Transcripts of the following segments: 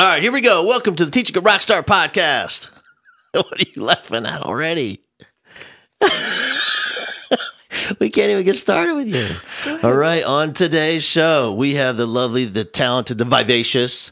All right, here we go. Welcome to the Teaching a Rockstar podcast. What are you laughing at already? we can't even get started with you. All right, on today's show, we have the lovely, the talented, the vivacious,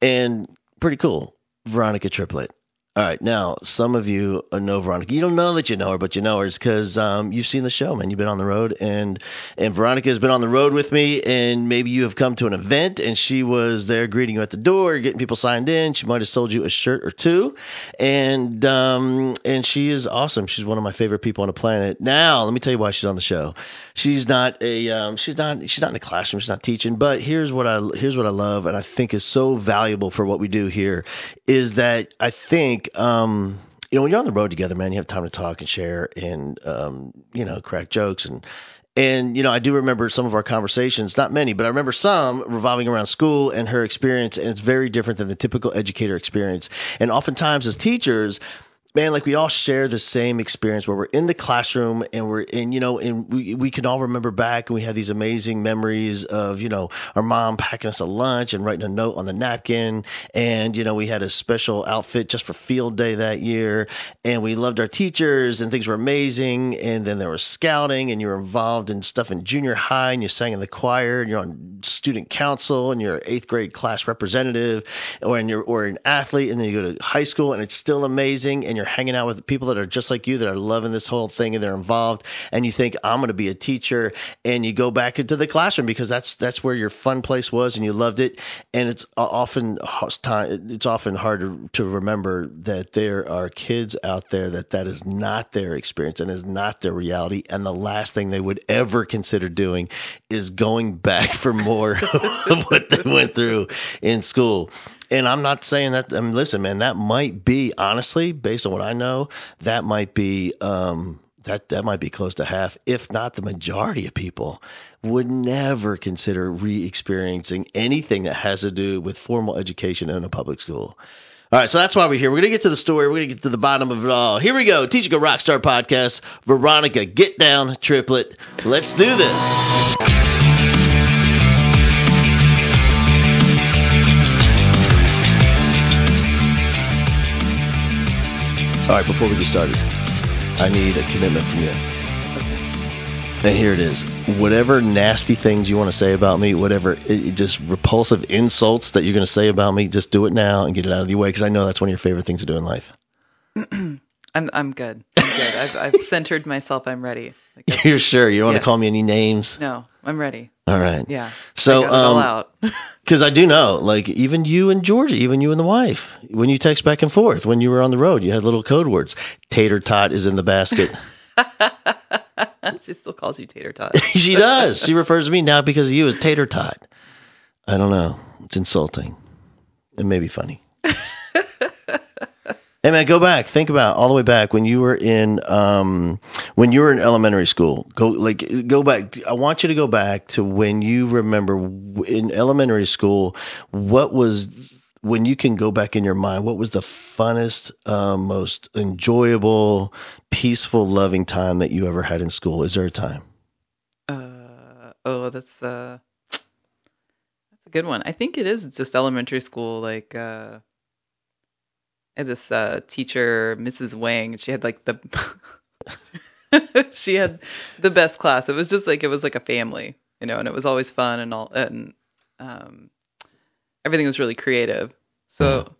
and pretty cool Veronica Triplett. All right, now some of you know Veronica. You don't know that you know her, but you know her because um, you've seen the show, man. You've been on the road, and and Veronica has been on the road with me, and maybe you have come to an event, and she was there greeting you at the door, getting people signed in. She might have sold you a shirt or two, and um, and she is awesome. She's one of my favorite people on the planet. Now, let me tell you why she's on the show. She's not a um, she's not she's not in a classroom. She's not teaching, but here's what I here's what I love, and I think is so valuable for what we do here, is that I think um, you know, when you're on the road together, man, you have time to talk and share and, um, you know, crack jokes and, and, you know, I do remember some of our conversations, not many, but I remember some revolving around school and her experience. And it's very different than the typical educator experience. And oftentimes as teachers, man, like we all share the same experience where we're in the classroom and we're in, you know, and we, we can all remember back and we have these amazing memories of, you know, our mom packing us a lunch and writing a note on the napkin. And, you know, we had a special outfit just for field day that year. And we loved our teachers and things were amazing. And then there was scouting and you were involved in stuff in junior high and you sang in the choir and you're on student council and you're eighth grade class representative or, and you're, or an athlete. And then you go to high school and it's still amazing. And you're you're hanging out with people that are just like you that are loving this whole thing and they're involved and you think I'm going to be a teacher and you go back into the classroom because that's that's where your fun place was and you loved it. And it's uh, often it's often hard to, to remember that there are kids out there that that is not their experience and is not their reality. And the last thing they would ever consider doing is going back for more of what they went through in school and I'm not saying that. I mean, listen, man, that might be honestly, based on what I know, that might be um, that that might be close to half, if not the majority of people, would never consider re-experiencing anything that has to do with formal education in a public school. All right, so that's why we're here. We're gonna get to the story. We're gonna get to the bottom of it all. Here we go. Teaching a Rockstar podcast. Veronica, get down, Triplett. Let's do this. All right, before we get started, I need a commitment from you. And here it is. Whatever nasty things you want to say about me, whatever it, just repulsive insults that you're going to say about me, just do it now and get it out of the way because I know that's one of your favorite things to do in life. I'm I'm good. I'm good. I've, I've centered myself. I'm ready. Like you're sure you don't yes. want to call me any names? No, I'm ready. All right. Yeah. So, um, because I do know, like even you and Georgia, even you and the wife, when you text back and forth, when you were on the road, you had little code words. Tater tot is in the basket. she still calls you tater tot. she does. She refers to me now because of you as tater tot. I don't know. It's insulting. It may be funny. Hey man, go back. Think about all the way back when you were in um, when you were in elementary school. Go like go back. I want you to go back to when you remember in elementary school. What was when you can go back in your mind? What was the funnest, uh, most enjoyable, peaceful, loving time that you ever had in school? Is there a time? Uh oh, that's uh, that's a good one. I think it is just elementary school, like. uh I had this uh, teacher, Mrs. Wang. She had like the she had the best class. It was just like it was like a family, you know, and it was always fun and all and um, everything was really creative. So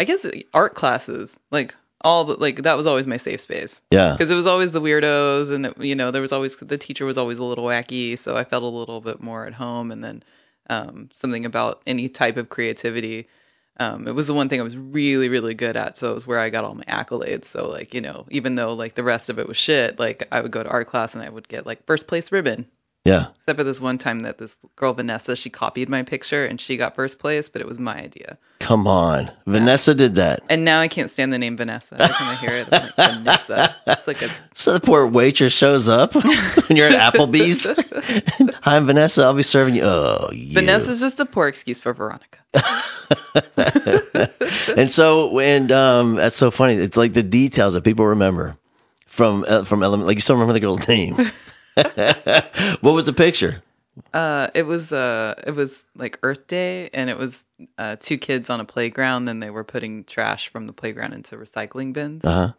I guess art classes, like all the, like that was always my safe space. Yeah, because it was always the weirdos, and it, you know there was always the teacher was always a little wacky, so I felt a little bit more at home. And then um, something about any type of creativity um, it was the one thing I was really, really good at. So it was where I got all my accolades. So like, you know, even though like the rest of it was shit, like I would go to art class and I would get like first place ribbon. Yeah. Except for this one time that this girl Vanessa, she copied my picture and she got first place, but it was my idea. Come on, Vanessa did that. And now I can't stand the name Vanessa. Every time I hear it, I'm like Vanessa. It's like a so the poor waitress shows up when you're at Applebee's. Hi, I'm Vanessa. I'll be serving you. Oh, you. Vanessa's just a poor excuse for Veronica. and so, and um, that's so funny. It's like the details that people remember from uh, from element. Like you still remember the girl's name. what was the picture? Uh, it was uh, it was like Earth Day, and it was uh, two kids on a playground. Then they were putting trash from the playground into recycling bins. Uh huh.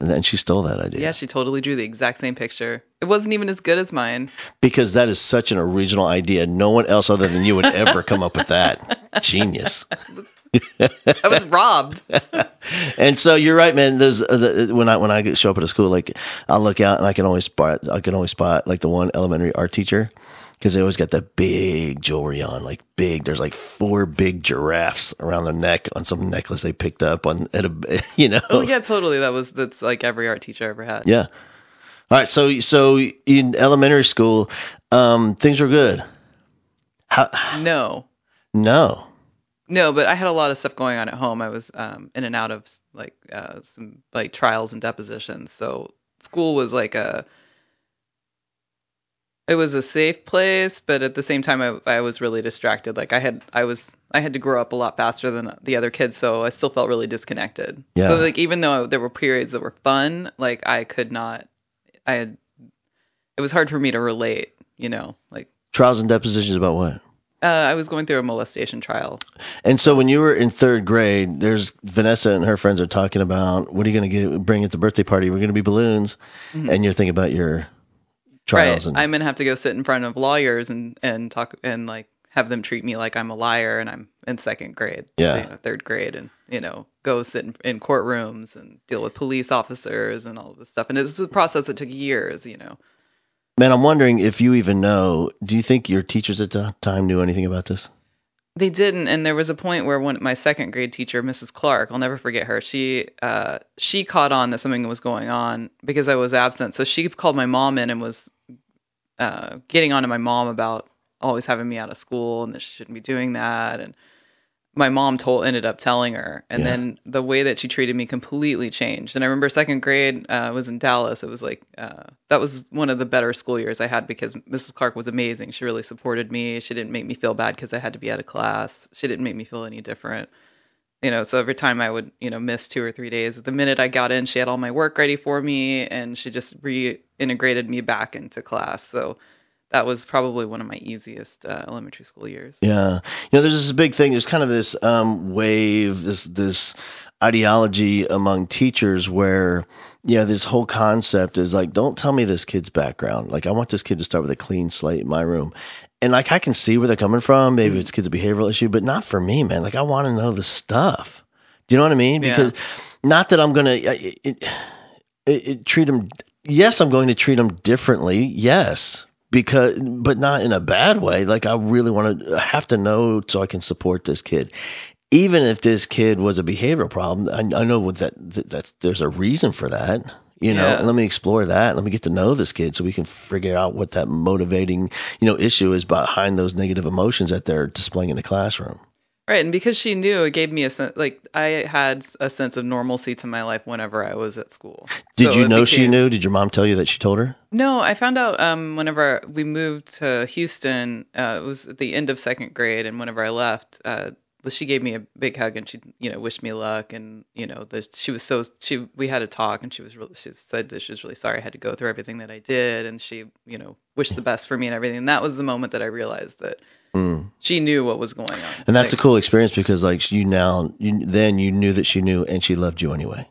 And then she stole that idea. Yeah, she totally drew the exact same picture. It wasn't even as good as mine. Because that is such an original idea. No one else other than you would ever come up with that. Genius. I was robbed. And so you're right, man. There's uh, the, when I when I show up at a school, like I'll look out and I can always spot I can always spot like the one elementary art teacher because they always got that big jewelry on, like big. There's like four big giraffes around their neck on some necklace they picked up on at a you know. Oh yeah, totally. That was that's like every art teacher I ever had. Yeah. All right. So so in elementary school, um, things were good. How? No, No. No, but I had a lot of stuff going on at home. I was um, in and out of like uh, some like trials and depositions. So school was like a it was a safe place, but at the same time, I, I was really distracted. Like I had, I was, I had to grow up a lot faster than the other kids, so I still felt really disconnected. Yeah. So like, even though there were periods that were fun, like I could not, I had, it was hard for me to relate. You know, like Trials and depositions about what? Uh, I was going through a molestation trial. And so when you were in third grade, there's Vanessa and her friends are talking about what are you going to bring at the birthday party? We're going to be balloons, and you're thinking about your trials right. and I'm gonna have to go sit in front of lawyers and and talk and like have them treat me like I'm a liar and I'm in second grade, Yeah. you know, third grade, and you know, go sit in, in courtrooms and deal with police officers and all of this stuff. And it's a process that took years, you know. Man. I'm wondering if you even know. Do you think your teachers at the time knew anything about this? They didn't, and there was a point where one my second grade teacher, Mrs. Clark, I'll never forget her. She uh, she caught on that something was going on because I was absent. So she called my mom in and was uh, getting on to my mom about always having me out of school and that she shouldn't be doing that. And my mom told ended up telling her, and Yeah. then the way that she treated me completely changed. And I remember second grade uh, I was in Dallas. It was like uh, that was one of the better school years I had because Mrs. Clark was amazing. She really supported me. She didn't make me feel bad because I had to be out of class. She didn't make me feel any different. You know, so every time I would, you know, miss two or three days, the minute I got in, she had all my work ready for me and she just reintegrated me back into class. So that was probably one of my easiest uh, elementary school years. Yeah, you know, there's this big thing. There's kind of this um, wave, this this ideology among teachers where you know this whole concept is like, don't tell me this kid's background. Like, I want this kid to start with a clean slate in my room. And like, I can see where they're coming from. Maybe it's kids a behavioral issue, but not for me, man. Like, I want to know the stuff. Do you know what I mean? Yeah. Because not that I'm gonna it, it, it, treat them. Yes, I'm going to treat them differently. Yes, because but not in a bad way. Like I really want to have to know so I can support this kid. Even if this kid was a behavioral problem, I, I know that, that that's there's a reason for that. You know, Yeah. let me explore that. Let me get to know this kid so we can figure out what that motivating, you know, issue is behind those negative emotions that they're displaying in the classroom. Right, and because she knew, it gave me a sense. Like I had a sense of normalcy to my life whenever I was at school. Did So you know she knew? Did your mom tell you that she told her? No, I found out um, whenever we moved to Houston. Uh, it was at the end of second grade, and whenever I left, uh, she gave me a big hug and she, you know, wished me luck. And you know, the, she was so she. We had a talk, and she was really. She said that she was really sorry I had to go through everything that I did, and she, you know, wished the best for me and everything. And that was the moment that I realized that she knew what was going on. Mm. And that's Like, a cool experience because like you now you then you knew that she knew and she loved you anyway.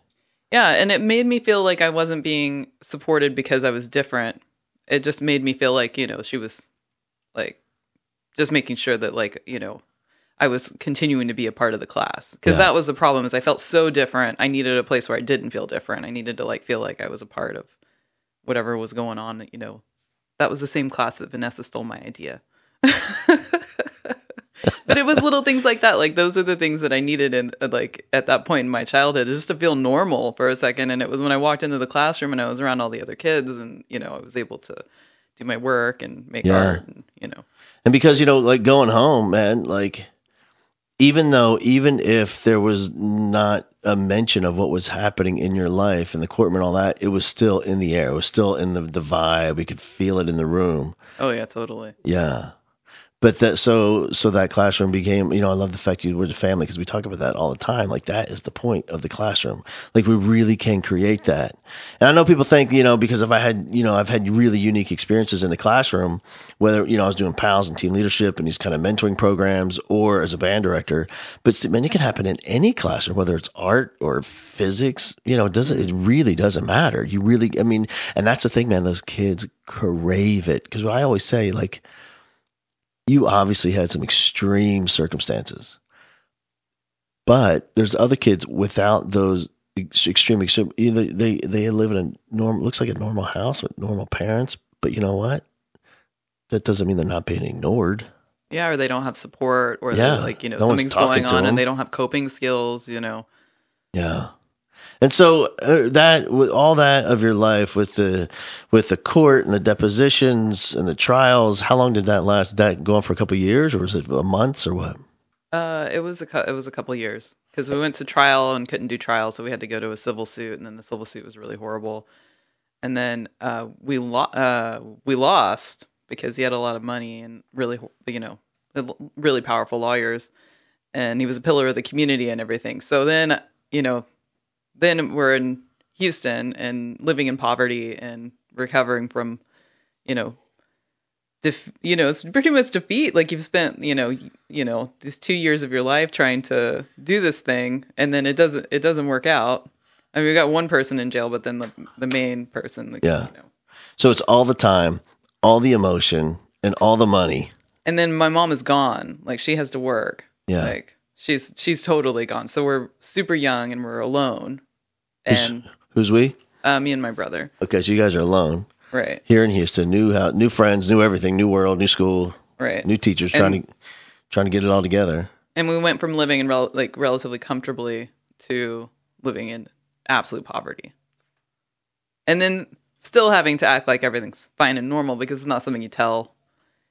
Yeah, and it made me feel like I wasn't being supported because I was different. It just made me feel like, you know, she was like just making sure that like, you know, I was continuing to be a part of the class because Yeah. that was the problem is I felt so different. I needed a place where I didn't feel different. I needed to like feel like I was a part of whatever was going on, you know. That was the same class that Vanessa stole my idea. but it was little things like that. Like those are the things that I needed in uh, like at that point in my childhood, just to feel normal for a second. And it was when I walked into the classroom and I was around all the other kids, and you know, I was able to do my work and make Yeah. art, and you know, And because you know like going home, man, like even though even if there was not a mention of what was happening in your life in the courtroom and all that, it was still in the air. It was still in the the vibe. We could feel it in the room. oh yeah, totally. Yeah. But that so so that classroom became you know i love the fact you were the family because we talk about that all the time. Like that is the point of the classroom. Like we really can create that. And i know people think you know because if i had you know i've had really unique experiences in the classroom whether you know i was doing PALS and team leadership and these kind of mentoring programs or as a band director. But man it can happen in any classroom whether it's art or physics you know it doesn't it mm-hmm. really doesn't matter. You really i mean and that's the thing man those kids crave it. Because what i always say like you obviously had some extreme circumstances, but there's other kids without those extreme, extreme either they they live in a normal looks like a normal house with normal parents, but you know what? That doesn't mean they're not being ignored. Yeah, or they don't have support, or yeah, like you know no something's going on and they don't have coping skills. You know. Yeah. And so uh, that with all that of your life with the with the court and the depositions and the trials, how long did that last? Did that go on for a couple years, or was it months, or what? Uh, it was a it was a couple years because we went to trial and couldn't do trial, so we had to go to a civil suit, and then the civil suit was really horrible. And then uh, we lo- uh, we lost because he had a lot of money and really you know really powerful lawyers, and he was a pillar of the community and everything. So then you know then we're in Houston and living in poverty and recovering from, you know, def- you know, it's pretty much defeat. Like you've spent, you know, you know, these two years of your life trying to do this thing, and then it doesn't, it doesn't work out. I mean, we got one person in jail, but then the the main person, like, yeah. You know. So it's all the time, all the emotion, and all the money. And then my mom is gone. Like she has to work. Yeah. Like she's she's totally gone. So we're super young and we're alone. And who's, who's we? Uh, me and my brother. Okay, so you guys are alone, right? Here in Houston, new house, new friends, new everything, new world, new school, right? New teachers and, trying to trying to get it all together. And we went from living in rel- like relatively comfortably to living in absolute poverty, and then still having to act like everything's fine and normal because it's not something you tell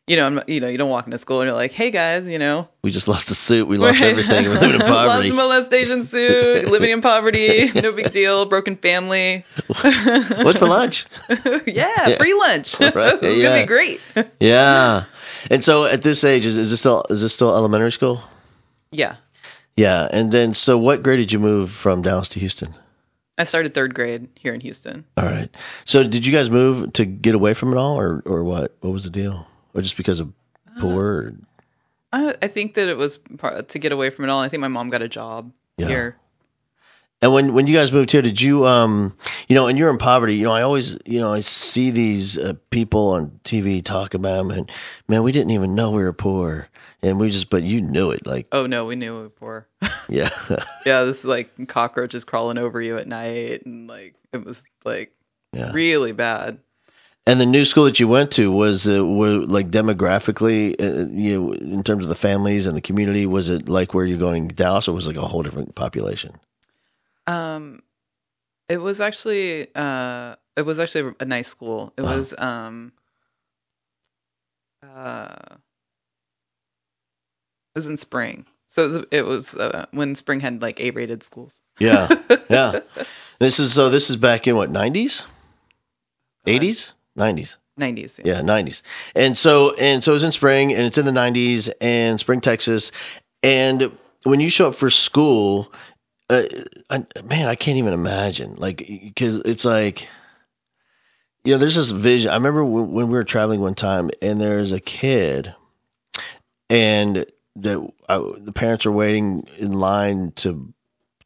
you know, I'm, you know, you don't walk into school and you're like, "Hey guys, you know, we just lost a suit, we lost right. everything, living in poverty, lost a molestation suit, living in poverty, no big deal, broken family. What's for lunch? yeah, yeah, free lunch. Right. it's yeah. gonna be great. yeah, and so at this age, is, is this still is this still elementary school? Yeah, yeah, and then so what grade did you move from Dallas to Houston? I started third grade here in Houston. All right. So did you guys move to get away from it all, or or what? What was the deal? Or just because of poor? Uh, I think that it was part, to get away from it all. I think my mom got a job yeah. here. And when, when you guys moved here, did you, um, you know, and you're in poverty, you know, I always, you know, I see these uh, people on TV talk about them and man, we didn't even know we were poor. And we just, but you knew it. Like, oh no, we knew we were poor. yeah. yeah. This is like cockroaches crawling over you at night. And like, it was like yeah. really bad. And the new school that you went to was uh, were like demographically, uh, you know, in terms of the families and the community. Was it like where you're going Dallas, or was it like a whole different population? Um, it was actually uh, it was actually a nice school. It uh-huh. was um, uh, it was in spring, so it was, it was uh, when spring had like A rated schools. Yeah, yeah. this is so. This is back in what nineties, eighties. 90s. 90s. Yeah. yeah, 90s. And so and so it's in spring and it's in the 90s and spring Texas and when you show up for school uh, I, man, I can't even imagine like cuz it's like you know, there's this vision. I remember when, when we were traveling one time and there's a kid and the I, the parents are waiting in line to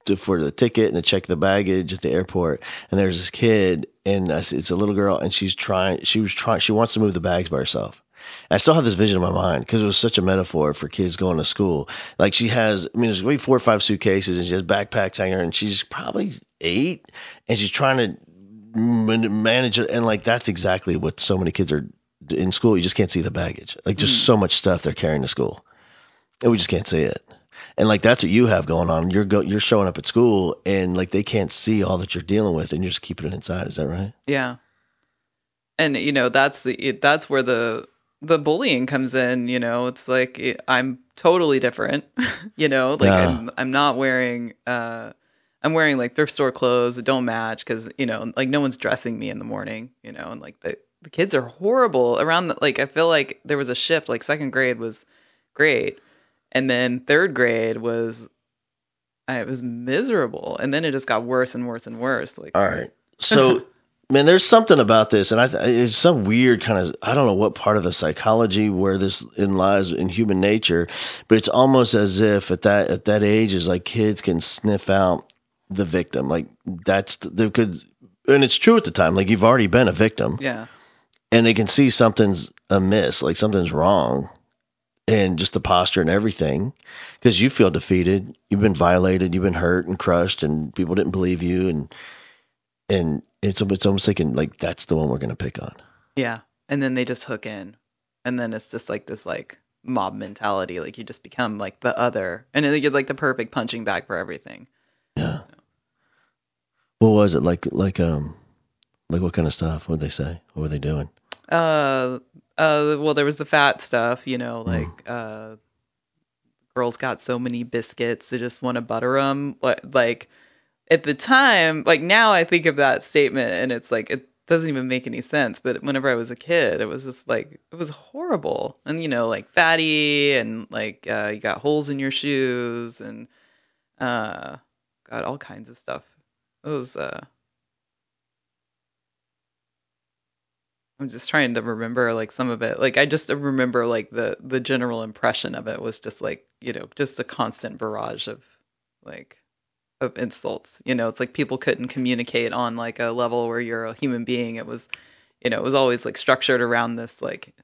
to, for the ticket and to check the baggage at the airport. And there's this kid, and it's a little girl, and she's trying. She was trying. She wants to move the bags by herself. I still have this vision in my mind because it was such a metaphor for kids going to school. Like she has, I mean, there's maybe four or five suitcases, and she has backpacks hanging her, and she's probably eight, and she's trying to manage it. And like that's exactly what so many kids are in school. You just can't see the baggage. Like just mm. so much stuff they're carrying to school, and we just can't see it and like that's what you have going on. You're go, you're showing up at school, and like they can't see all that you're dealing with, and you're just keeping it inside. Is that right? Yeah. And you know that's the that's where the the bullying comes in. You know, it's like it, I'm totally different. you know, like yeah. I'm I'm not wearing. uh I'm wearing like thrift store clothes that don't match because you know, like no one's dressing me in the morning, you know, and like the the kids are horrible around the, like I feel like there was a shift like second grade was great and then third grade was I was miserable. And then it just got worse and worse and worse like All right. So, man, there's something about this, and I th- it's some weird kind of I don't know what part of the psychology where this in lies in human nature, but it's almost as if at that at that age is like kids can sniff out the victim, like that's the because, and it's true at the time, like you've already been a victim, yeah. And they can see something's amiss, like something's wrong, and just the posture and everything, because you feel defeated, you've been violated, you've been hurt and crushed, and people didn't believe you, and and it's it's almost thinking like that's the one we're gonna pick on. yeah and then they just hook in and then it's just like this like mob mentality like you just become like the other and then you're like the perfect punching bag for everything Yeah. What was it like? Like um, like what kind of stuff? What did they say? What were they doing? Uh, uh, well, there was the fat stuff, you know, like uh, girls got so many biscuits, they just want to butter them. Like at the time, like now, I think of that statement, and it's like it doesn't even make any sense. But whenever I was a kid, it was just like it was horrible, and you know, like fatty, and like uh, you got holes in your shoes, and uh, got all kinds of stuff. It was uh. I'm just trying to remember like some of it. Like I just remember like the the general impression of it was just like, you know, just a constant barrage of like of insults. You know, it's like people couldn't communicate on like a level where you're a human being. It was you know, it was always like structured around this like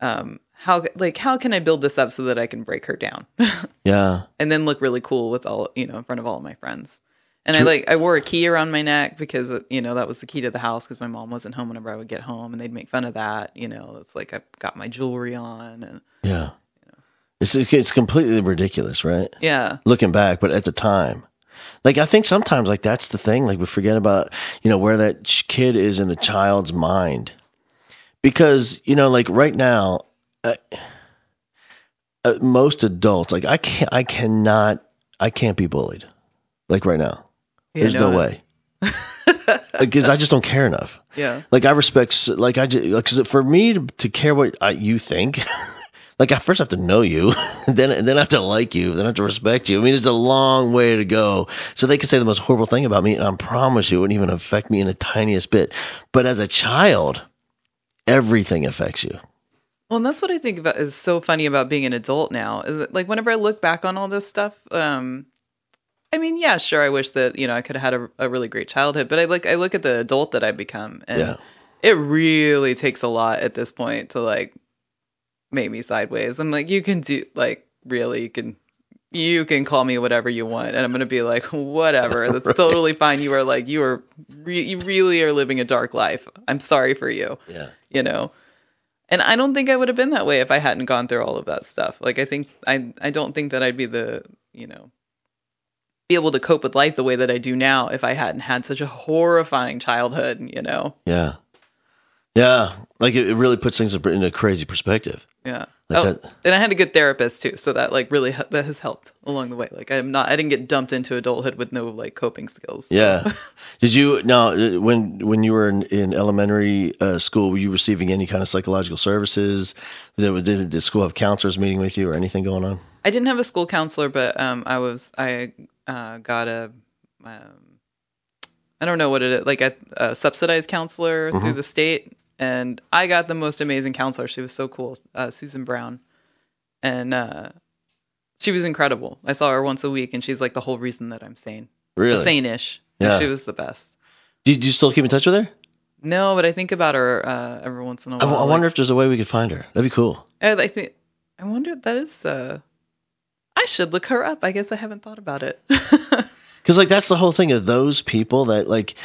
um how like how can I build this up so that I can break her down Yeah, and then look really cool with all, you know, in front of all my friends. And I like I wore a key around my neck because uh, you know that was the key to the house because my mom wasn't home whenever I would get home and they'd make fun of that. You know, it's like I got my jewelry on and yeah. It's it's completely ridiculous, right? yeah, Looking back, but at the time, like I think sometimes like that's the thing. Like we forget about you know where that kid is in the child's mind, because you know like right now, uh, uh, most adults like I can't I cannot I can't be bullied, like right now. Yeah, There's no no. way. Because I just don't care enough. yeah, Like I respect, like I, just. because for me to, to care what I, you think, like I first have to know you, then then I have to like you, then I have to respect you. I mean, it's a long way to go. So they could say the most horrible thing about me, and I promise you, it wouldn't even affect me in the tiniest bit. But as a child, everything affects you. Well, and that's what I think about is so funny about being an adult now. Is that like whenever I look back on all this stuff, um, I mean, yeah, sure, I wish that you know I could have had a, a really great childhood, but I like I look at the adult that I've become, and Yeah. it really takes a lot at this point to like make me sideways. I'm like, you can do like really, you can you can call me whatever you want, and I'm gonna be like, whatever, that's totally fine. You are like you are re- you really are living a dark life. I'm sorry for you Yeah. you know and i don't think i would have been that way if i hadn't gone through all of that stuff like i think i i don't think that i'd be the you know be able to cope with life the way that i do now if i hadn't had such a horrifying childhood you know Yeah. Yeah. Like it, it really puts things in a crazy perspective. yeah Like oh, that- and i had a good therapist too so that like really that has helped along the way like i'm not i didn't get dumped into adulthood with no like coping skills Yeah. Did you now uh, when when you were in, in elementary uh, school? Were you receiving any kind of psychological services? Did, did the school have counselors meeting with you or anything going on? I didn't have a school counselor, but um, I was I uh, got a um, I don't know what it is like a, a subsidized counselor through the state, and I got the most amazing counselor. She was so cool, uh, Susan Brown, and uh, she was incredible. I saw her once a week, and she's like the whole reason that I'm sane, Really? sane-ish. Yeah. she was the best. Did you still keep in touch with her? No, but I think about her uh, every once in a while. I like- wonder if there's a way we could find her. That'd be cool. I, I think I wonder that is. Uh, I should look her up. I guess I haven't thought about it. Because like that's the whole thing of those people that like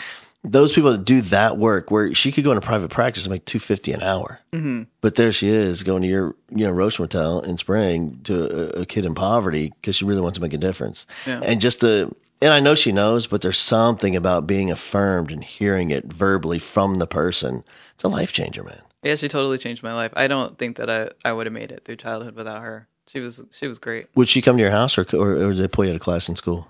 those people that do that work where she could go into private practice and make two fifty an hour, mm-hmm. but there she is going to your you know Roach Motel in Spring to a, a kid in poverty because she really wants to make a difference, Yeah. and just to and I know she knows, but there's something about being affirmed and hearing it verbally from the person. It's a life changer, man. Yeah, she totally changed my life. I don't think that I, I would have made it through childhood without her. She was she was great. Would she come to your house or or, or did they pull you out of class in school?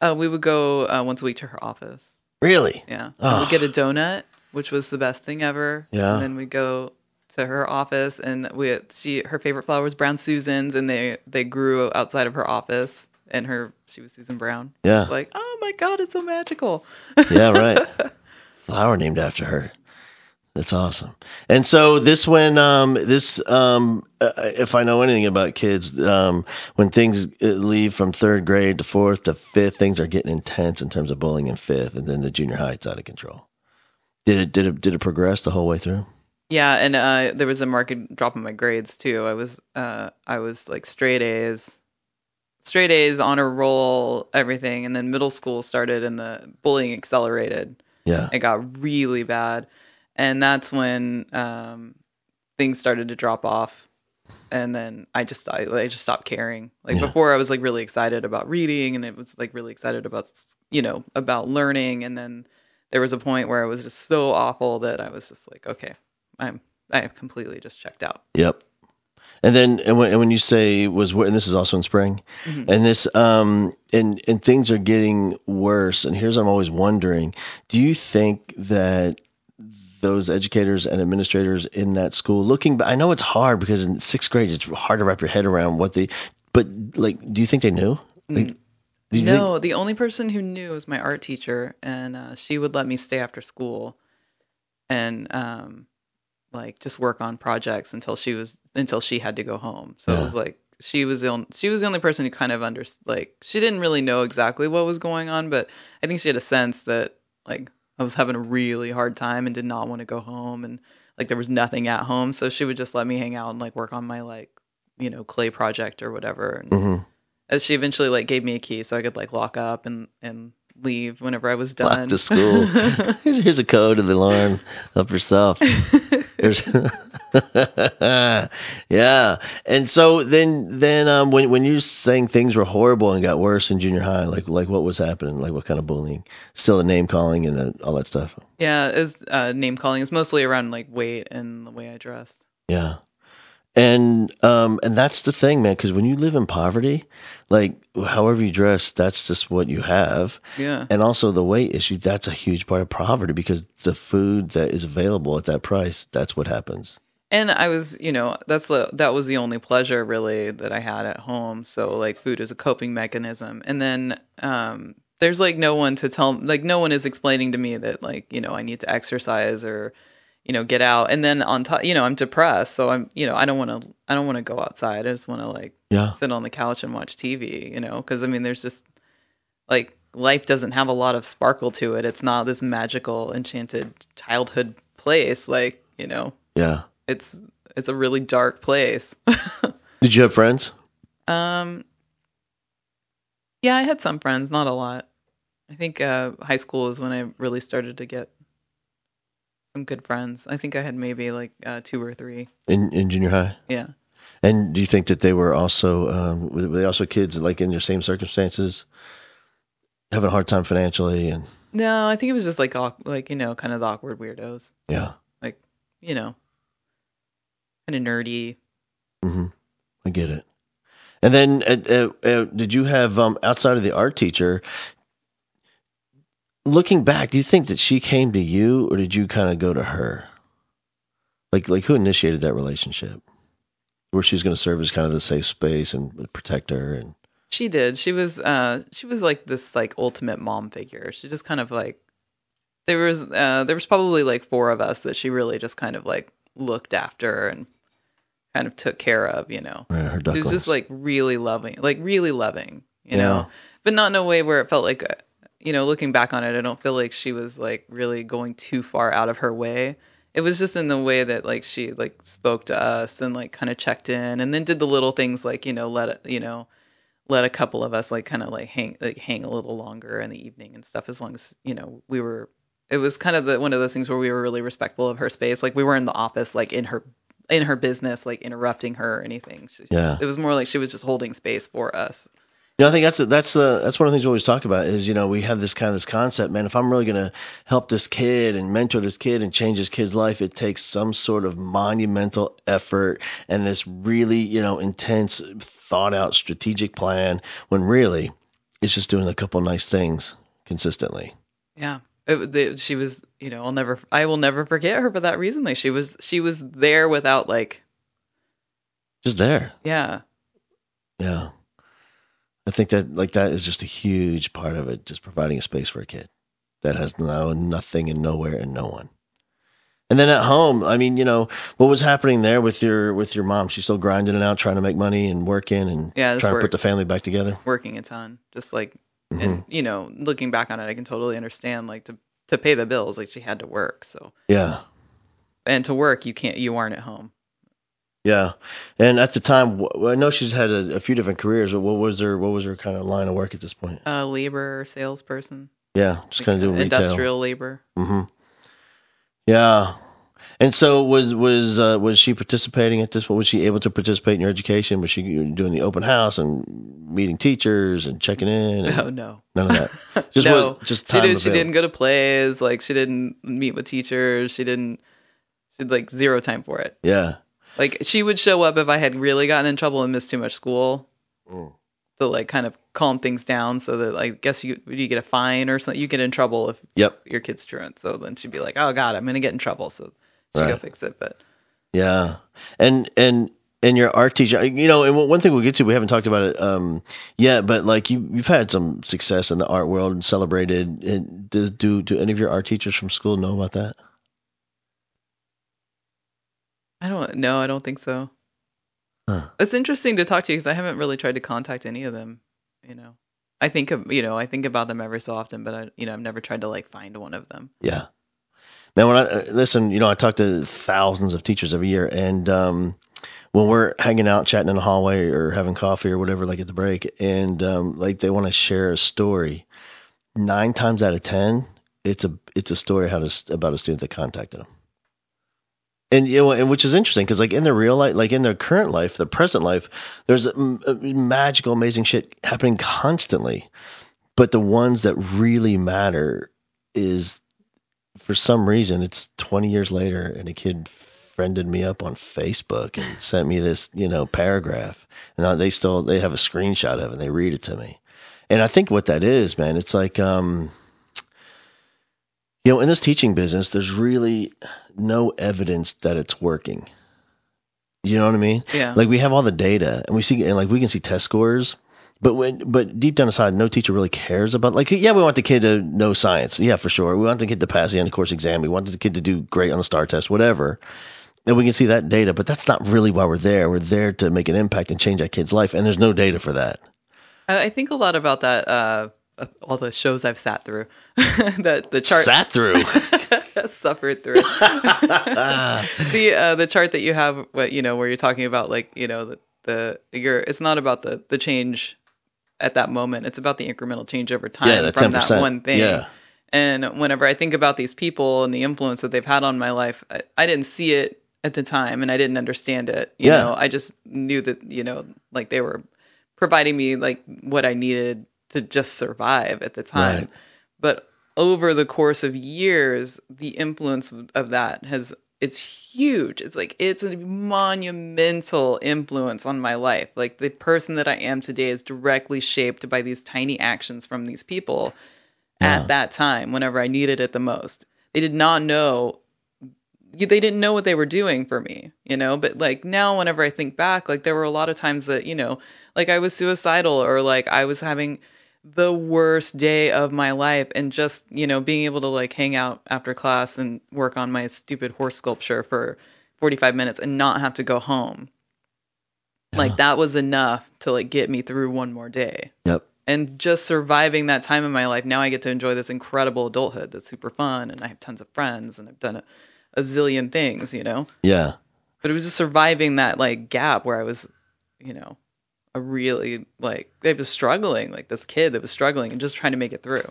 Uh, we would go uh, once a week to her office. Really? Yeah, and we'd get a donut. which was the best thing ever. Yeah. And then we'd go to her office, and we she her favorite flower was brown Susans, and they they grew outside of her office, and her she was Susan Brown. Yeah. Like, oh my god, it's so magical. Yeah, right. Flower named after her. That's awesome. And so this when um this um uh, if I know anything about kids um when things uh, leave from 3rd grade to 4th to 5th things are getting intense in terms of bullying in 5th and then the junior high it's out of control. Did it did it did it progress the whole way through? Yeah, and uh, there was a market drop in my grades too. I was uh, I was like straight A's, straight A's, honor roll, everything, and then middle school started and the bullying accelerated. Yeah. It got really bad, and that's when um, things started to drop off. And then I just I, I just stopped caring. Like Yeah. before, I was like really excited about reading, and it was like really excited about you know about learning. And then there was a point where I was just so awful that I was just like, okay, I'm I have completely just checked out. Yep. And then, and when, and when you say was, and this is also in spring, Mhm. and this, um, and and things are getting worse. And here's what I'm always wondering: Do you think that those educators and administrators in that school, looking, I know it's hard because in sixth grade it's hard to wrap your head around what they, but like, do you think they knew? Like, do you think- No, the only person who knew was my art teacher, and uh, she would let me stay after school, and um, like just work on projects until she was until she had to go home. So Yeah. it was like she was the only, she was the only person who kind of under like she didn't really know exactly what was going on, but I think she had a sense that like I was having a really hard time and did not want to go home, and like there was nothing at home, so she would just let me hang out and like work on my like you know clay project or whatever. And, Mhm. she eventually like gave me a key so I could like lock up and and leave whenever I was done. Lock the school. here's, here's a code to the alarm of yourself. There's yeah. And so then then um when when you're saying things were horrible and got worse in junior high, like like what was happening? Like what kind of bullying? Still the name calling and the, all that stuff. yeah, is uh, name calling is mostly around like weight and the way I dressed. Yeah. And um and that's the thing, man, because when you live in poverty, like however you dress, that's just what you have. Yeah, And also the weight issue, that's a huge part of poverty because the food that is available at that price, that's what happens. and I was you know that's the that was the only pleasure really that I had at home. So like food is a coping mechanism, and then um there's like no one to tell like no one is explaining to me that like you know I need to exercise or you know get out. And then on top you know i'm depressed so i'm you know i don't want to i don't want to go outside. I just want to like Yeah. sit on the couch and watch tv you know? Because i mean there's just like life doesn't have a lot of sparkle to it. It's not this magical enchanted childhood place like you know? Yeah. it's it's a really dark place. Did you have friends? um yeah i had some friends not a lot. I think uh high school is when i really started to get some good friends i think i had maybe like uh two or three in, in junior high? yeah And do you think that they were also um, were they also kids like in your same circumstances, having a hard time financially and no i think it was just like like you know kind of the awkward weirdos yeah, like you know kind of nerdy hmm I get it. And then uh, uh, uh, did you have um, outside of the art teacher? Looking back, do you think that she came to you or did you kind of go to her? Like like who initiated that relationship? Where she was going to serve as kind of the safe space and protect her and She did. She was uh she was like this like ultimate mom figure. She just kind of like there was uh there was probably like four of us that she really just kind of like looked after and kind of took care of, you know. uh, her She was just like really loving, like really loving, you Yeah. know. But not in a way where it felt like uh, you know, looking back on it, I don't feel like she was like really going too far out of her way. It was just in the way that like she like spoke to us and like kind of checked in and then did the little things like, you know, let you know, let a couple of us like kind of like hang like hang a little longer in the evening and stuff as long as, you know, we were it was kind of the one of those things where we were really respectful of her space. Like we were in the office like in her in her business like interrupting her or anything. She, Yeah. It was more like she was just holding space for us. You know, I think that's that's uh, that's one of the things we always talk about is you know we have this kind of this concept, man. If I'm really going to help this kid and mentor this kid and change this kid's life, it takes some sort of monumental effort and this really you know intense, thought out strategic plan. When really, it's just doing a couple nice things consistently. Yeah. it, the, she was, you know, I'll never, I will never forget her for that reason. Like she was, she was there without like, Just there. yeah, Yeah. I think that like that is just a huge part of it, just providing a space for a kid that has no nothing and nowhere and no one. And then at home, I mean, you know, what was happening there with your with your mom? She's still grinding it out, trying to make money and working and Yeah, trying to put the family back together. working a ton. Just like, Mm-hmm. and you know, looking back on it, I can totally understand. Like to to pay the bills, like she had to work. So Yeah. and to work, you can't, you aren't at home. Yeah, and at the time, I know she's had a, a few different careers. But what was her? What was her kind of line of work at this point? Uh, labor salesperson, Yeah, just like, kind of doing retail. industrial labor. hmm Yeah, and so was was uh, was she participating at this? Point? Was she able to participate in your education? Was she doing the open house and meeting teachers and checking in? And Oh no, None of that. Just no, what, just she did, she didn't go to plays. Like she didn't meet with teachers. She didn't. She had like zero time for it. Yeah, Like she would show up if I had really gotten in trouble and missed too much school. Mm. To like kind of calm things down, so that like guess you you get a fine or something. You get in trouble if yep, your kid's truant. So then she'd be like, "Oh God, I'm gonna get in trouble." So she'd go fix it. But yeah, and and and your art teacher. You know, and one thing we'll get to, we haven't talked about it um, yet, but like you, you've had some success in the art world and celebrated. And does do do any of your art teachers from school know about that? I don't know. I don't think so. Huh. It's interesting to talk to you because I haven't really tried to contact any of them. You know, I think of you know I think about them every so often, but I you know I've never tried to like find one of them. Yeah. Now, when I uh, listen, you know, I talk to thousands of teachers every year, and um, when we're hanging out, chatting in the hallway or having coffee or whatever, like at the break, and um, like they want to share a story, nine times out of ten, it's a it's a story how to about a student that contacted them. And you know, and which is interesting because like in their real life, like in their current life, the present life, there's m- uh, magical, amazing shit happening constantly. But the ones that really matter is for some reason it's 20 years later and a kid friended me up on facebook and sent me this you know paragraph and they still they have a screenshot of it and they read it to me and i think what that is man it's like um you know in this teaching business there's really no evidence that it's working. You know what i mean? Yeah, like we have all the data and we see and like we can see test scores but when but deep down inside no teacher really cares about like yeah we want the kid to know science. Yeah for sure. We want the kid to pass the end of course exam. We want the kid to do great on the STAAR test whatever. And we can see that data but that's not really why we're there. We're there to make an impact and change that kid's life and there's no data for that. I, think a lot about that. Uh, all the shows I've sat through, that the chart sat through suffered through the uh, the chart that you have what you know where you're talking about like you know the, the you're it's not about the the change at that moment it's about the incremental change over time Yeah, that from 10%. that one thing Yeah. and whenever i think about these people and the influence that they've had on my life i, I didn't see it at the time and i didn't understand it you Yeah. know i just knew that you know like they were providing me like what i needed to just survive at the time Right. but over the course of years the influence of, that has it's huge it's like it's a monumental influence on my life like the person that i am today is directly shaped by these tiny actions from these people Yeah. at that time whenever i needed it the most they did not know they didn't know what they were doing for me, you know. But like now, whenever I think back, like there were a lot of times that you know, like I was suicidal or like I was having the worst day of my life, and just you know being able to like hang out after class and work on my stupid horse sculpture for forty five minutes and not have to go home. Like that was enough to like get me through one more day. Yep. And just surviving that time in my life now i get to enjoy this incredible adulthood that's super fun and i have tons of friends and i've done a, a zillion things you know? Yeah. But it was just surviving that like gap where i was you know a really like they was struggling like this kid that was struggling and just trying to make it through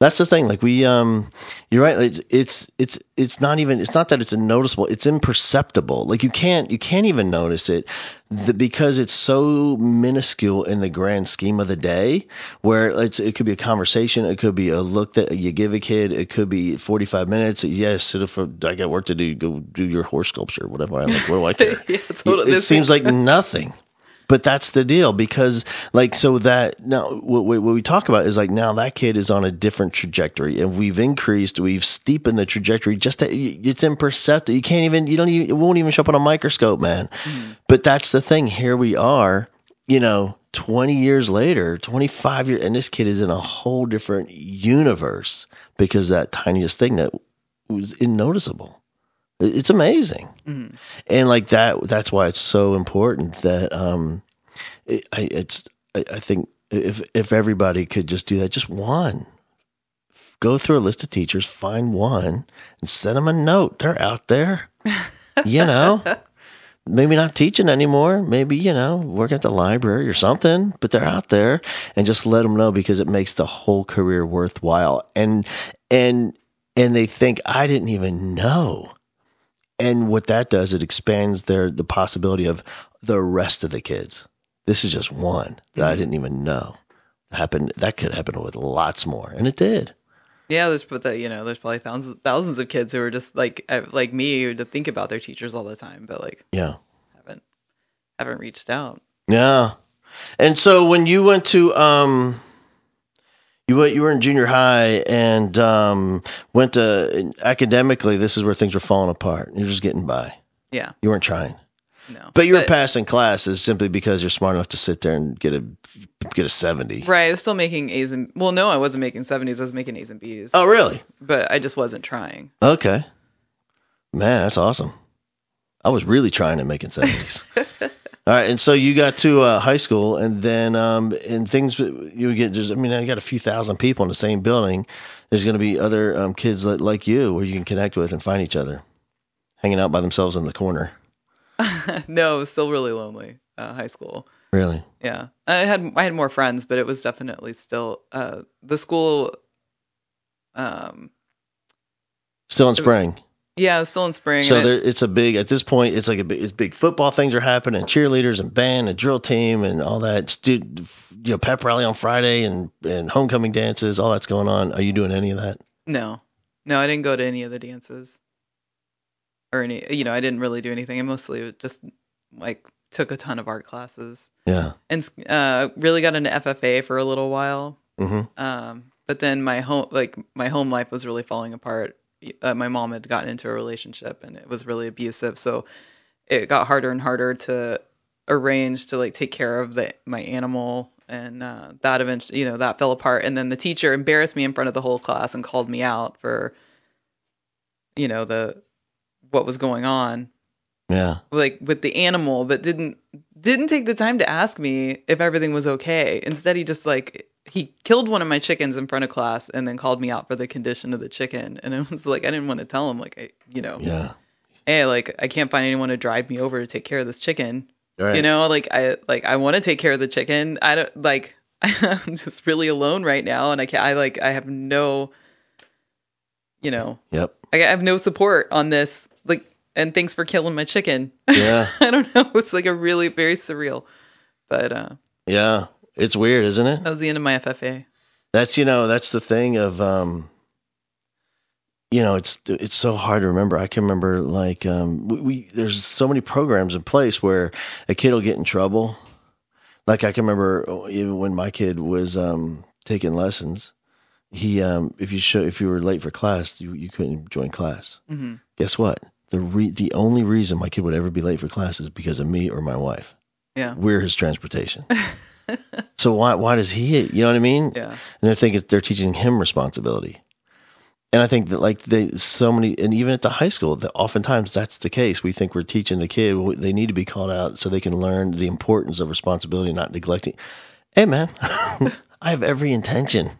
That's the thing. Like we, um, you're right. It's, it's, it's, it's not even, it's not that it's noticeable. It's imperceptible. Like you can't, you can't even notice it the, because it's so minuscule in the grand scheme of the day where it's, it could be a conversation. It could be a look that you give a kid. It could be 45 minutes. Yes. sit up for, I got work to do. Go do your horse sculpture, whatever. I like, what do I care? yeah totally it This- seems like nothing. But that's the deal because, like, so that now what, what we talk about is like now that kid is on a different trajectory, and we've increased, we've steepened the trajectory. Just to, it's imperceptible. You can't even, you don't even, it won't even show up on a microscope, man. Mm-hmm. But that's the thing. Here we are, you know, 20 years later, 25 years, and this kid is in a whole different universe because that tiniest thing that was unnoticeable. It- It's amazing. And like that, that's why it's so important that, um, it, I, it's, I, I think if, if everybody could just do that, just one, go through a list of teachers, find one and send them a note. They're out there, you know, maybe not teaching anymore. Maybe, you know, working at the library or something, but they're out there and just let them know because it makes the whole career worthwhile. And, and, and they think I didn't even know. And what that does, it expands their, the possibility of the rest of the kids. This is just one that I didn't even know happened. That could happen with lots more. And it did. Yeah, there's but the, you know there's probably thousands thousands of kids who are just like uh, like me who to think about their teachers all the time, but like Yeah. haven't haven't reached out. Yeah. And so when you went to um you went you were in junior high and um went to academically this is where things were falling apart. You're just getting by. Yeah, You weren't trying. no. But you were passing classes simply because you're smart enough to sit there and get a get a 70. right. I was still making A's and well, no, I wasn't making seventies. I was making A's and B's, Oh, really? but I just wasn't trying. Okay. Man, that's awesome. I was really trying to make 70s. All right, and so you got to uh, high school, and then um, and things you would get. Just, I mean, I got a few thousand people in the same building. There's going to be other um, kids like, like you where you can connect with and find each other, hanging out by themselves in the corner. no, still really lonely. Uh, high school. Really? Yeah, I had I had more friends, but it was definitely still uh, the school. Um, Still in spring. Yeah, still in spring. So it- there, it's a big at this point. It's like a big, it's big football things are happening, cheerleaders and band and drill team and all that. Student, you know, pep rally on Friday and and homecoming dances. All that's going on. Are you doing any of that? No, no, I didn't go to any of the dances or any. You know, I didn't really do anything. I mostly just like took a ton of art classes Yeah. and uh, really got into FFA for a little while. hmm Um, but then my home, like my home life, was really falling apart. Uh, my mom had gotten into a relationship and it was really abusive, so it got harder and harder to arrange to like take care of the my animal and uh, that eventually you know that fell apart. And then the teacher embarrassed me in front of the whole class and called me out for you know the what was going on. Yeah. like with the animal but didn't didn't take the time to ask me if everything was okay. Instead he just like he killed one of my chickens in front of class and then called me out for the condition of the chicken and it was like i didn't want to tell him like I, you know Yeah. hey like i can't find anyone to drive me over to take care of this chicken Right. you know like i like i want to take care of the chicken i don't like i'm just really alone right now and i can't i like i have no you know Yep. i have no support on this like and thanks for killing my chicken Yeah. i don't know it's like a really very surreal but uh yeah. It's weird, isn't it? that was the end of my ffa That's you know that's the thing of um. You know, it's it's so hard to remember. I can remember like um, we, we there's so many programs in place where a kid will get in trouble. Like I can remember oh, even when my kid was um, taking lessons, he um, if you show if you were late for class, you, you couldn't join class. Mm-hmm. Guess what? The re- the only reason my kid would ever be late for class is because of me or my wife. yeah We're his transportation. so why why does he? You know what I mean? yeah and they're thinking they're teaching him responsibility. And I think that like they so many, and even at the high school, that oftentimes that's the case. We think we're teaching the kid they need to be called out so they can learn the importance of responsibility, not neglecting. Hey, man, I have every intention.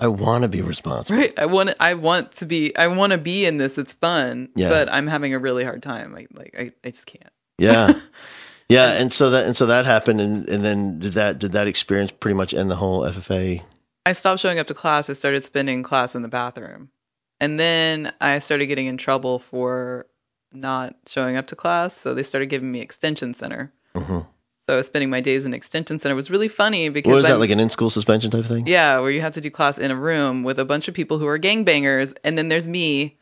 I want to be responsible. right i want i want to be i want to be in this it's fun Yeah. but i'm having a really hard time I, like I, I just can't Yeah, yeah. And so that and so that happened, and and then did that did that experience pretty much end the whole FFA? I stopped showing up to class. I started spending class in the bathroom. And then I started getting in trouble for not showing up to class. So they started giving me extension center. Mhm. So I was spending my days in extension center. It was really funny because What was that I'm- like an in school suspension type thing? yeah, where you have to do class in a room with a bunch of people who are gangbangers, and then there's me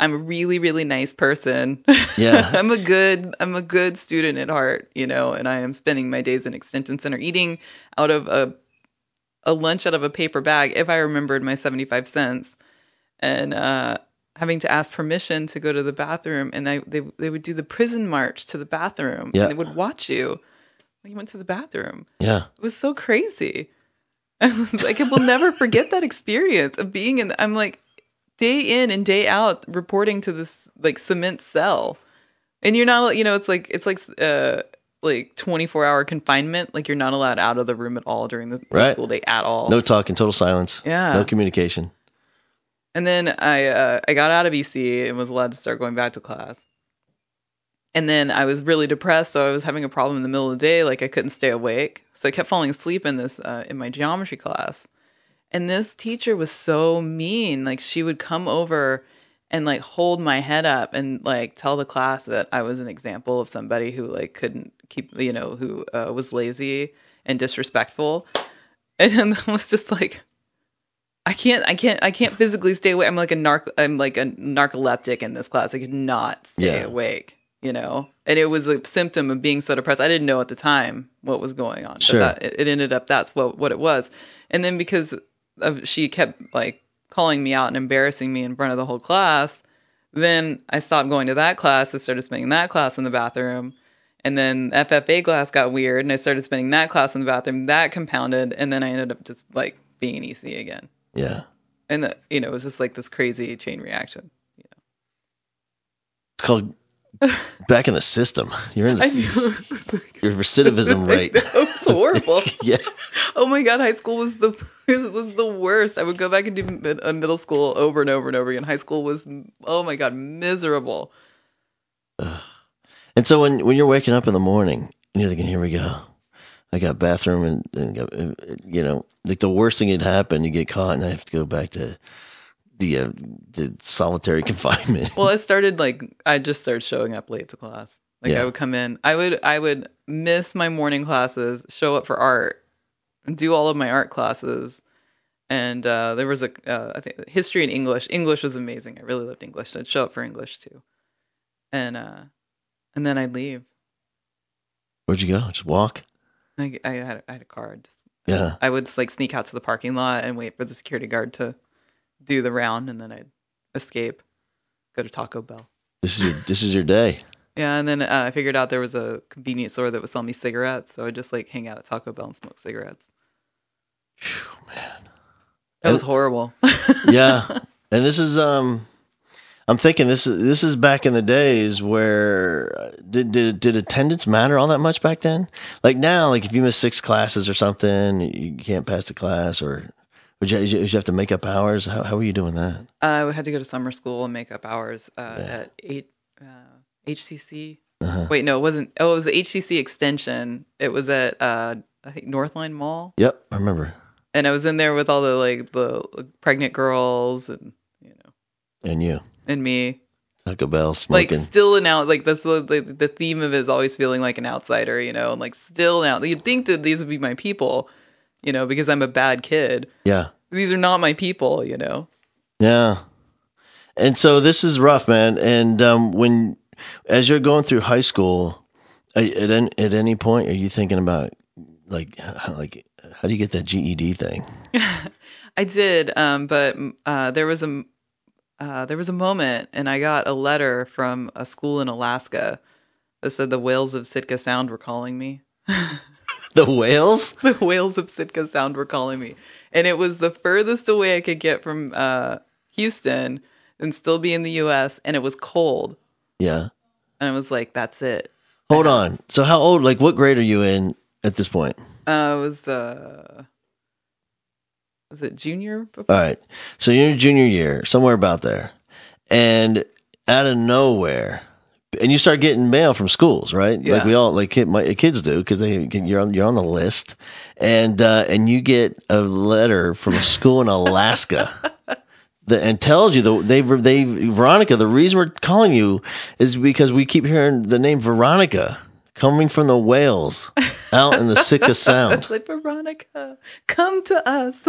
I'm a really, really nice person. Yeah. I'm a good, I'm a good student at heart, you know, and I am spending my days in extension center eating out of a a lunch out of a paper bag, if I remembered my 75 cents, and uh, having to ask permission to go to the bathroom. And they, they, they would do the prison march to the bathroom Yeah. and they would watch you when you went to the bathroom. Yeah. It was so crazy. I was like, I will never forget that experience of being in. I'm like, day in and day out, reporting to this like cement cell, and you're not. You know, it's like it's like uh like 24 hour confinement. Like you're not allowed out of the room at all during the, the school day at all. No talking, total silence. Yeah. No communication. And then I uh, I got out of EC and was allowed to start going back to class. And then I was really depressed, so I was having a problem in the middle of the day, like I couldn't stay awake. So I kept falling asleep in this uh, in my geometry class. And this teacher was so mean. Like she would come over and like hold my head up and like tell the class that I was an example of somebody who like couldn't keep, you know, who uh, was lazy and disrespectful. And then I was just like, I can't, I can't, I can't physically stay awake. I'm like a narc, I'm like a narcoleptic in this class. I could not stay Yeah. awake, you know? And it was a symptom of being so depressed. I didn't know at the time what was going on. Sure. But that, it, ended up, that's what, what it was. And then because she kept like calling me out and embarrassing me in front of the whole class, then I stopped going to that class. I started spending that class in the bathroom. And then FFA class got weird and I started spending that class in the bathroom. That compounded. And then I ended up just like being an EC again. Yeah. And, the, you know, it was just like this crazy chain reaction. Yeah. It's called back in the system. You're in the, knew your recidivism rate. it was horrible. yeah. Oh my god, high school was the was the worst. I would go back and do mid, uh, middle school over and over and over again. High school was oh my god, miserable. And so when when you're waking up in the morning and you're thinking, here we go, I got bathroom and, and uh, you know, like the worst thing had happened, you get caught and I have to go back to the uh, the solitary confinement. Well, I started like I just started showing up late to class. Like Yeah. I would come in, I would I would miss my morning classes, show up for art, and do all of my art classes. And uh, there was a uh, I think history and English. English was amazing. I really loved English. So I'd show up for English too, and uh, and then I'd leave. Where'd you go? Just walk. I, I had I had a card. Just, Yeah. I would like sneak out to the parking lot and wait for the security guard to do the round, and then I'd escape, go to Taco Bell. This is your this is your day. Yeah, and then uh, I figured out there was a convenience store that would sell me cigarettes, so I just like hang out at Taco Bell and smoke cigarettes. Phew, man. That was horrible. yeah and this is um i'm thinking this is this is back in the days where uh, did, did did attendance matter all that much back then like now like if you miss six classes or something you can't pass the class or would you, would you have to make up hours how, how were you doing that I had to go to summer school and make up hours uh, at eight uh, HCC. Uh-huh. Wait, no, it wasn't. Oh, it was the HCC extension. It was at uh, I think Northline Mall, yep i remember and I was in there with all the like the pregnant girls and you know and you and me. taco bell smoking. like still an out like that's the, the the theme of it is always feeling like an outsider you know and like still now you'd think that these would be my people you know because i'm a bad kid yeah these are not my people you know Yeah. And so this is rough, man. And um, when, as you're going through high school, at any, at any point, are you thinking about like, how, like, how do you get that GED thing? i did um but uh there was a uh there was a moment and i got a letter from a school in alaska that said the whales of sitka sound were calling me The whales? the whales of Sitka Sound were calling me. And it was the furthest away I could get from uh, Houston and still be in the US. And it was cold. Yeah. And I was like, that's it. Hold on. So how old? Like, what grade are you in at this point? Uh, it was, uh, was it junior? Before? All right. So you're in junior year, somewhere about there, and out of nowhere, and you start getting mail from schools, right? Like we all, like kid, my kids do, because they you're on you're on the list, and uh, and you get a letter from a school in Alaska. That, and tells you the they they Veronica. The reason we're calling you is because we keep hearing the name Veronica coming from the whales out in the Sitka Sound. Like, Veronica, come to us.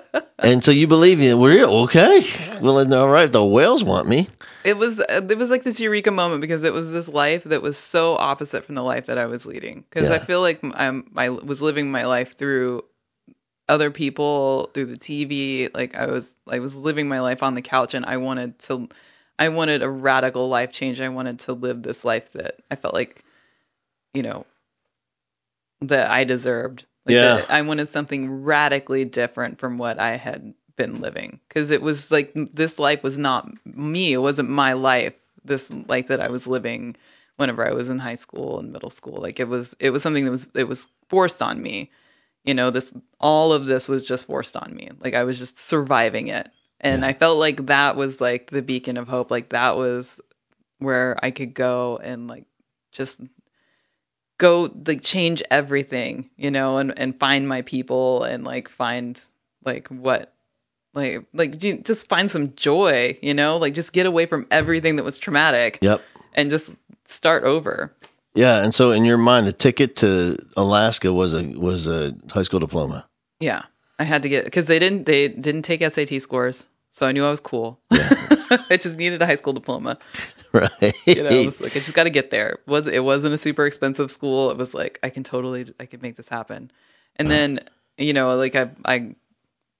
and so you believe me? We're okay. Well, then, all right. The whales want me. it was uh, it was like this eureka moment because it was this life that was so opposite from the life that I was leading. Because I feel like I'm, I was living my life through other people, through the TV. Like I was I was living my life on the couch, and I wanted to, I wanted a radical life change. I wanted to live this life that I felt like, you know, that I deserved. Like Yeah. that I wanted something radically different from what I had been living because it was like this life was not me. It wasn't my life. This life that I was living whenever I was in high school and middle school. Like it was, it was something that was, it was forced on me. You know, this, all of this was just forced on me. Like I was just surviving it. And I felt like that was like the beacon of hope. Like that was where I could go and like just go like change everything, you know, and and find my people and like find like what like like just find some joy, you know, like just get away from everything that was traumatic Yep. and just start over. Yeah. And so, in your mind, the ticket to Alaska was a was a high school diploma. Yeah. I had to get because they didn't they didn't take SAT scores, so I knew I was cool. I just needed a high school diploma. Right. You know, it was like I just got to get there. It was it wasn't a super expensive school. It was like I can totally I could make this happen. And then you know, like I I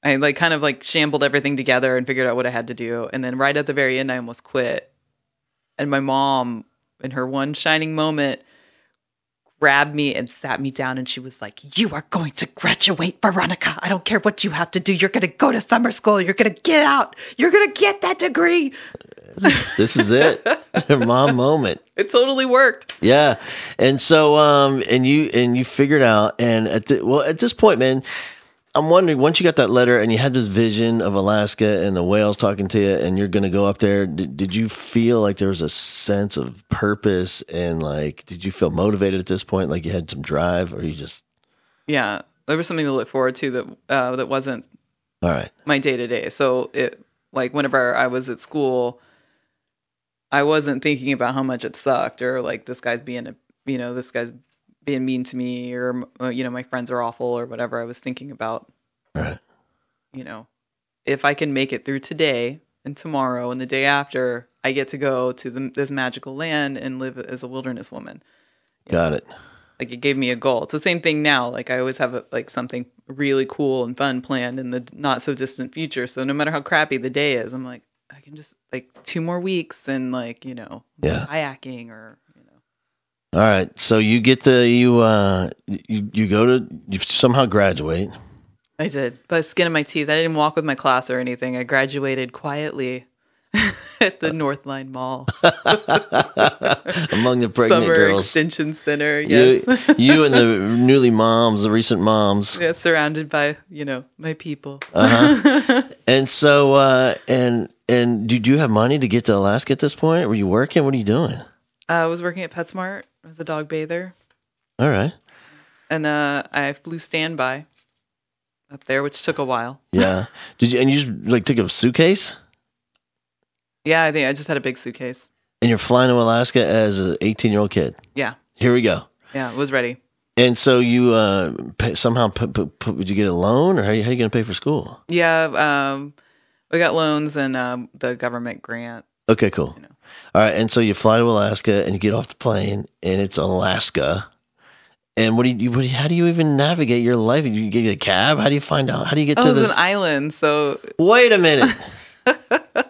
I like kind of like shambled everything together and figured out what I had to do. And then right at the very end, I almost quit. And my mom, in her one shining moment, grabbed me and sat me down and she was like, You are going to graduate, Veronica. I don't care what you have to do. You're going to go to summer school. You're going to get out. You're going to get that degree. this is it. Mom moment. It totally worked. Yeah. And so um and you and you figured out and at the well at this point, man, I'm wondering once you got that letter and you had this vision of Alaska and the whales talking to you and you're going to go up there, did, did you feel like there was a sense of purpose and like did you feel motivated at this point like you had some drive or you just Yeah. There was something to look forward to that uh, that wasn't all right. my day to day. So it like whenever I was at school, I wasn't thinking about how much it sucked or like this guy's being a you know this guy's being mean to me or uh, you know my friends are awful or whatever. I was thinking about Right. you know if I can make it through today and tomorrow and the day after, I get to go to the, this magical land and live as a wilderness woman Got it. like it gave me a goal. It's the same thing now. Like I always have a, like something really cool and fun planned in the not so distant future. So no matter how crappy the day is, I'm like I can just like two more weeks and like you know Yeah. kayaking or know All right. So you get the you uh you, you go to you somehow graduate. I did by skin of my teeth. I didn't walk with my class or anything. I graduated quietly at the Northline Mall among the pregnant Summer girls. Extension Center. Yes, You, you and the newly moms, the recent moms. yeah, surrounded by you know my people. Uh-huh. And so, uh, and and did you have money to get to Alaska at this point? Were you working? What are you doing? I was working at PetSmart as a dog bather. All right. and uh, I flew standby up there, which took a while. Yeah. Did you and you just like took a suitcase Yeah, I think I just had a big suitcase. and you're flying to Alaska as an 18 year old kid? Yeah, Here we go. yeah, was ready. And so you uh, pay, somehow put, put, put, did you get a loan or how, you- how you going to pay for school? Yeah, um, we got loans and um, the government grant. Okay, cool. know. All right, and so you fly to Alaska and you get off the plane and it's Alaska. And what do you, what do you how do you even navigate your life? Do you get a cab? How do you find out? How do you get Oh, to this? an island, so Wait a minute.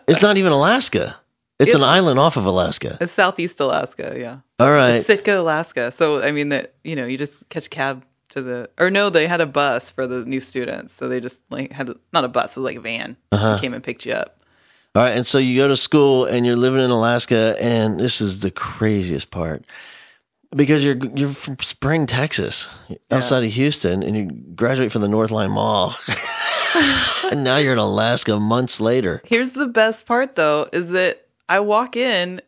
it's not even Alaska. It's, an island off of Alaska. it's southeast Alaska. Yeah, All right. Sitka, Alaska. So I mean that you know you just catch a cab to the or no, they had a bus for the new students, so they just like had not a bus, it was like a van. Uh-huh. Came and picked you up. All right. And so you go to school and you're living in Alaska, and this is the craziest part because you're you're from Spring, Texas, outside of Houston, and you graduate from the Northline Mall, and now you're in Alaska months later. Here's the best part though is that I walk in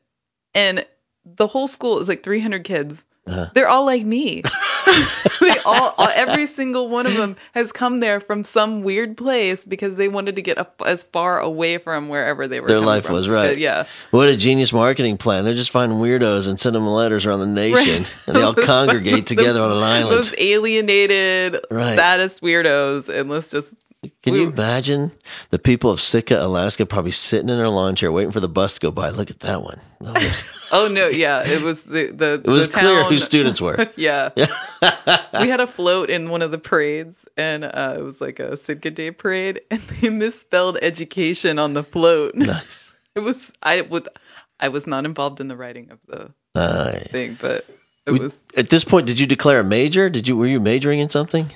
and the whole school is like 300 kids. Uh-huh. They're all like me. they all, all, every single one of them has come there from some weird place because they wanted to get up as far away from wherever they were. Their life from. was, right. But yeah, What a genius marketing plan! They're just finding weirdos and send them letters around the nation, and they all congregate together on an island. those alienated, Right. saddest weirdos, and let's just Can We- you imagine the people of Sitka, Alaska, probably sitting in their lawn chair waiting for the bus to go by? Look at that one. Oh, no, yeah, it was the the was the clear town, who students were. Yeah. we had a float in one of the parades, and uh, it was like a Sitka Day parade, and they misspelled education on the float. nice. It was I was I was not involved in the writing of the Nice. thing, but it We- was At this point, did you declare a major? Did you were you majoring in something,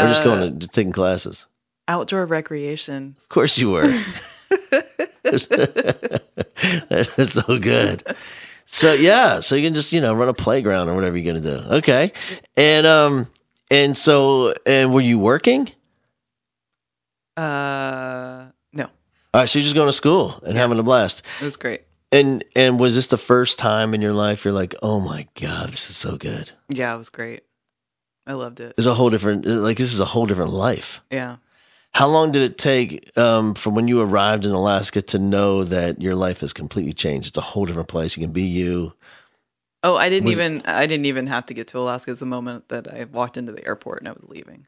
or just Uh, going to taking classes? Outdoor recreation. Of course you were. That's so good. So yeah, so you can just you know run a playground or whatever you're gonna do. Okay, and um and so and were you working? Uh, no, All right, so you're just going to school and having a blast. it was great. And and was this the first time in your life you're like, oh my god, this is so good. Yeah, it was great. I loved it. It's a whole different like this is a whole different life. Yeah. How long did it take um, from when you arrived in Alaska to know that your life has completely changed? It's a whole different place. You can be you. Oh, I didn't Was- even I didn't even have to get to Alaska It's the moment that I walked into the airport and I was leaving.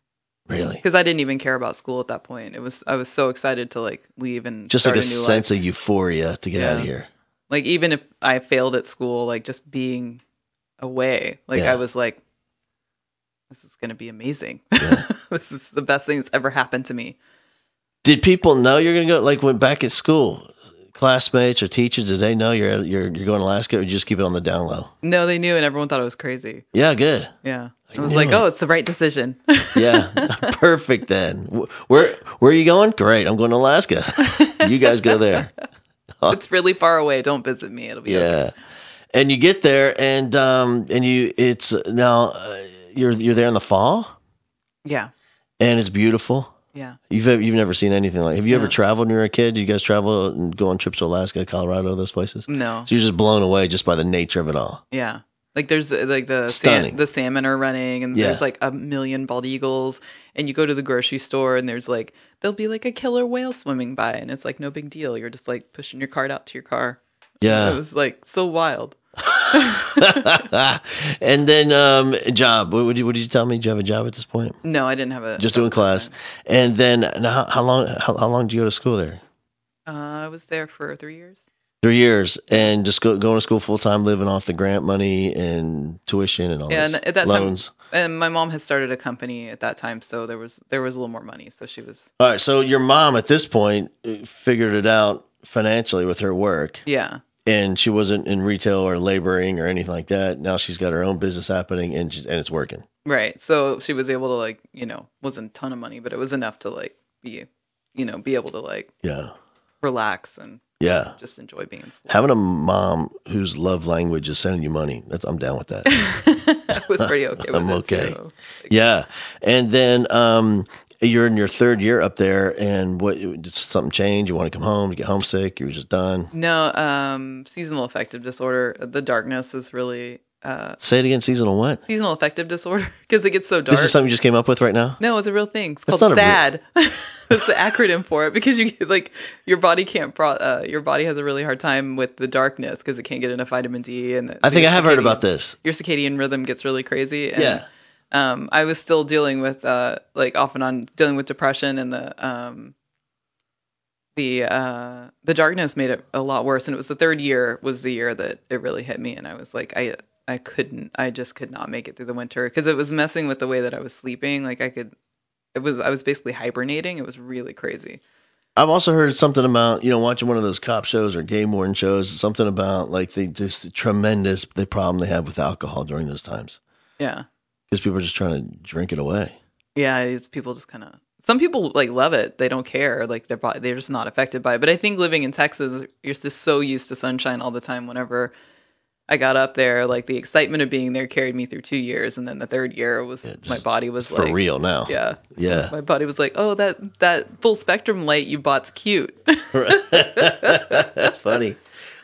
Really, because I didn't even care about school at that point. It was I was so excited to like leave and just like a, sense life. of euphoria to get out of here. Like even if I failed at school, like just being away, like Yeah. I was like, this is gonna be amazing. Yeah. this is the best thing that's ever happened to me. Did people know you're going to go? Like when back at school, classmates or teachers, did they know you're you're you're going to Alaska, or you just keep it on the down low? No, they knew, and everyone thought it was crazy. Yeah, good. Yeah, I I was like, it. oh, it's the right decision. Yeah, perfect. Then where where are you going? Great, I'm going to Alaska. you guys go there. it's really far away. Don't visit me. It'll be okay. Yeah, and you get there, and um, and you it's now uh, you're you're there in the fall, Yeah, and it's beautiful. yeah. You've you've never seen anything like. Have you ever traveled when you were a kid? Do you guys travel and go on trips to Alaska, Colorado, those places? No, So you're just blown away just by the nature of it all. Yeah. Like there's uh, like the Stunning. the salmon are running and Yeah. there's like a million bald eagles and you go to the grocery store and there's like there'll be like a killer whale swimming by and it's like no big deal. You're just like pushing your cart out to your car. Yeah. It was like so wild. and then um, job. What, what, did you, what did you tell me? Did you have a job at this point? No, I didn't have a Just doing class, time. and then how, how long? How, how long did you go to school there? Uh, I was there for 3 years. Three years, and just go, going to school full time, living off the grant money and tuition and all Yeah, and at that loans. time and my mom had started a company at that time so there was there was a little more money. So she was All right, so your mom at this point uh, figured it out financially with her work, yeah. And she wasn't in retail or laboring or anything like that. Now she's got her own business happening, and she, and it's working. Right. So she was able to like, you know, wasn't a ton of money, but it was enough to like be, you know, be able to like Yeah, relax and yeah. just enjoy being in school. Having a mom whose love language is sending you money, that's I'm down with that. I was pretty okay with I'm okay. too. yeah, and then um, you're in your third year up there, and what did something change? You want to come home? You get homesick? You were just done. No, um, seasonal affective disorder. The darkness is really uh, Say it again. Seasonal what? seasonal affective disorder because it gets so dark. This is something you just came up with right now. no, it's a real thing. It's That's called a real- SAD. That's the acronym for it because you get, like your body can't pro- uh, your body has a really hard time with the darkness because it can't get enough vitamin D and I think I have heard about this. your circadian rhythm gets really crazy. And, Yeah. Um, I was still dealing with uh, like off and on dealing with depression and the um, the uh, the darkness made it a lot worse. And it was the third year was the year that it really hit me, and I was like, I I couldn't, I just could not make it through the winter because it was messing with the way that I was sleeping. Like I could, it was I was basically hibernating. It was really crazy. I've also heard something about you know watching one of those cop shows or game warden shows. Something about like the this tremendous the problem they have with alcohol during those times Yeah, because people are just trying to drink it away. yeah. It's, people just kind of. Some people like love it. They don't care. Like body, they're just not affected by it. But I think living in Texas, you're just so used to sunshine all the time. Whenever I got up there, like the excitement of being there carried me through two years, and then the third year was just my body was like For like, real now. yeah, Yeah. my body was like, oh, that that full spectrum light you bought's cute. That's funny.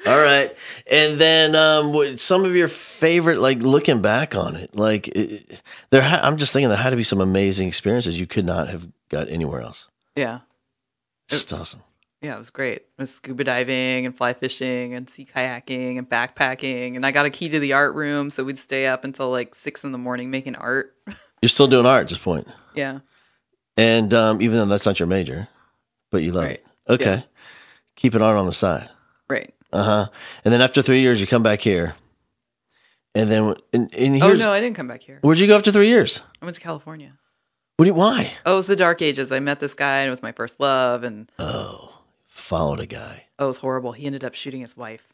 All right, and then um, some of your favorite, like looking back on it, like it, there. Ha- I'm just thinking there had to be some amazing experiences you could not have got anywhere else. yeah, It's just awesome. yeah, it was great. It was scuba diving and fly fishing and sea kayaking and backpacking, and I got a key to the art room, so we'd stay up until like six in the morning making art. You're still doing art at this point. yeah. And um, even though that's not your major, but you love Right. it. Okay. Yeah. Keep an art on the side. Right. Uh huh. And then after three years, you come back here. And then, and, and Oh no, I didn't come back here. where'd you go after three years? I went to California. What do you, why? Oh, it was the dark ages. I met this guy and it was my first love and Oh, followed a guy. oh, it was horrible. He ended up shooting his wife.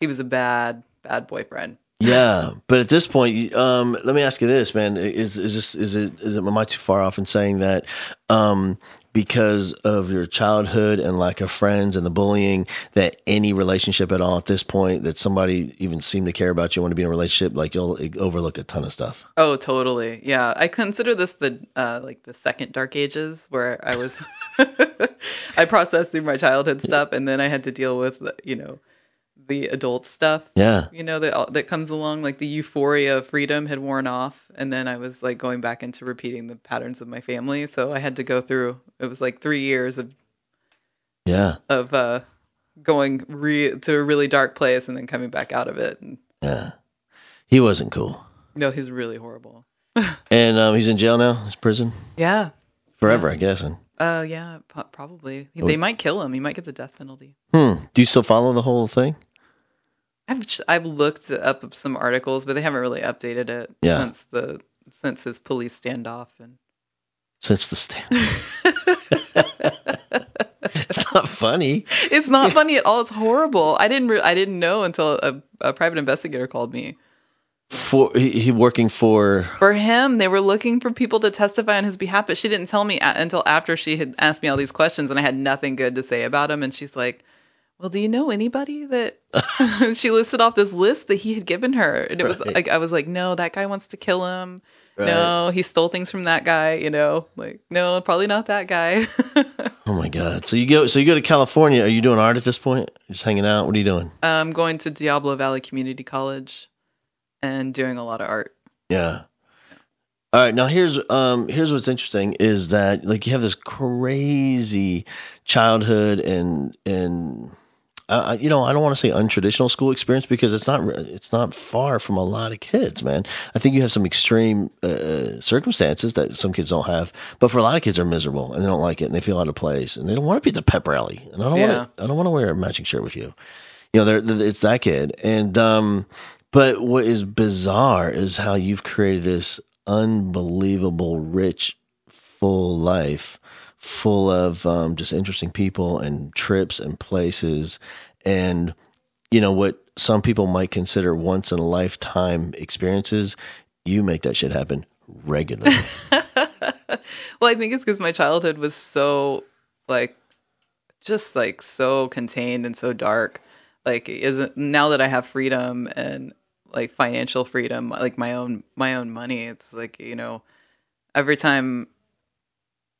He was a bad, bad boyfriend. Yeah, but at this point, um, let me ask you this, man: is is this is it is it am I too far off in saying that um, because of your childhood and lack of friends and the bullying, that any relationship at all at this point that somebody even seemed to care about you, want to be in a relationship, like you'll overlook a ton of stuff. Oh, totally. Yeah, I consider this the uh, like the second dark ages where I was I processed through my childhood stuff and then I had to deal with you know the adult stuff. Yeah, You know that that comes along like the euphoria of freedom had worn off and then I was like going back into repeating the patterns of my family. So I had to go through it was like 3 years of yeah, of uh going re- to a really dark place and then coming back out of it. And, yeah. He wasn't cool, no, he's really horrible. and um, he's in jail now. He's prison Yeah. forever, I guess. And Uh, yeah, po- probably. They might kill him. He might get the death penalty. hmm, do you still follow the whole thing? I've j- I've looked up some articles, but they haven't really updated it Yeah. since the since his police standoff and Since the stand, it's not funny. it's not funny at all. It's horrible. I didn't re- I didn't know until a, a private investigator called me. For he, he working for For him, they were looking for people to testify on his behalf, but she didn't tell me a- until after she had asked me all these questions, and I had nothing good to say about him. And she's like, "Well, do you know anybody that?" she listed off this list that he had given her, and it was like I was like, "No, that guy wants to kill him. Right. No, he stole things from that guy. You know, like no, probably not that guy." Oh my god! So you go, so you go to California. Are you doing art at this point? Just hanging out. What are you doing? I'm going to Diablo Valley Community College and doing a lot of art. Yeah. All right. Now here's um here's what's interesting is that like you have this crazy childhood and and uh, you know I don't want to say untraditional school experience because it's not it's not far from a lot of kids, man. I think you have some extreme uh, circumstances that some kids don't have, but for a lot of kids they're miserable and they don't like it and they feel out of place and they don't want to be at the pep rally and I don't Yeah. want to I don't want to wear a matching shirt with you. You know, they're, it's that kid and um but what is bizarre is how you've created this unbelievable, rich, full life, full of um, just interesting people and trips and places. And, you know, what some people might consider once in a lifetime experiences, you make that shit happen regularly. Well, I think it's because my childhood was so like just like so contained and so dark. Like isn't now that I have freedom and like financial freedom, like my own my own money, it's like, you know, every time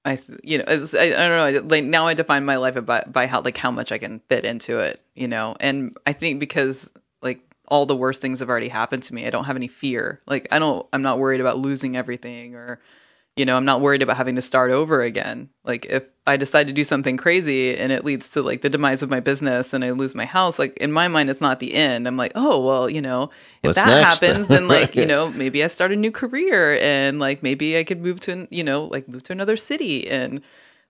I you know, I, I don't know, like now I define my life by by how like how much I can fit into it, you know. And I think because like all the worst things have already happened to me, I don't have any fear. Like I don't I'm not worried about losing everything or you know, I'm not worried about having to start over again. Like if I decide to do something crazy and it leads to like the demise of my business and I lose my house, like in my mind it's not the end. I'm like, "Oh, well, you know, if What's that next? happens then like, you know, maybe I start a new career and like maybe I could move to, an- you know, like move to another city and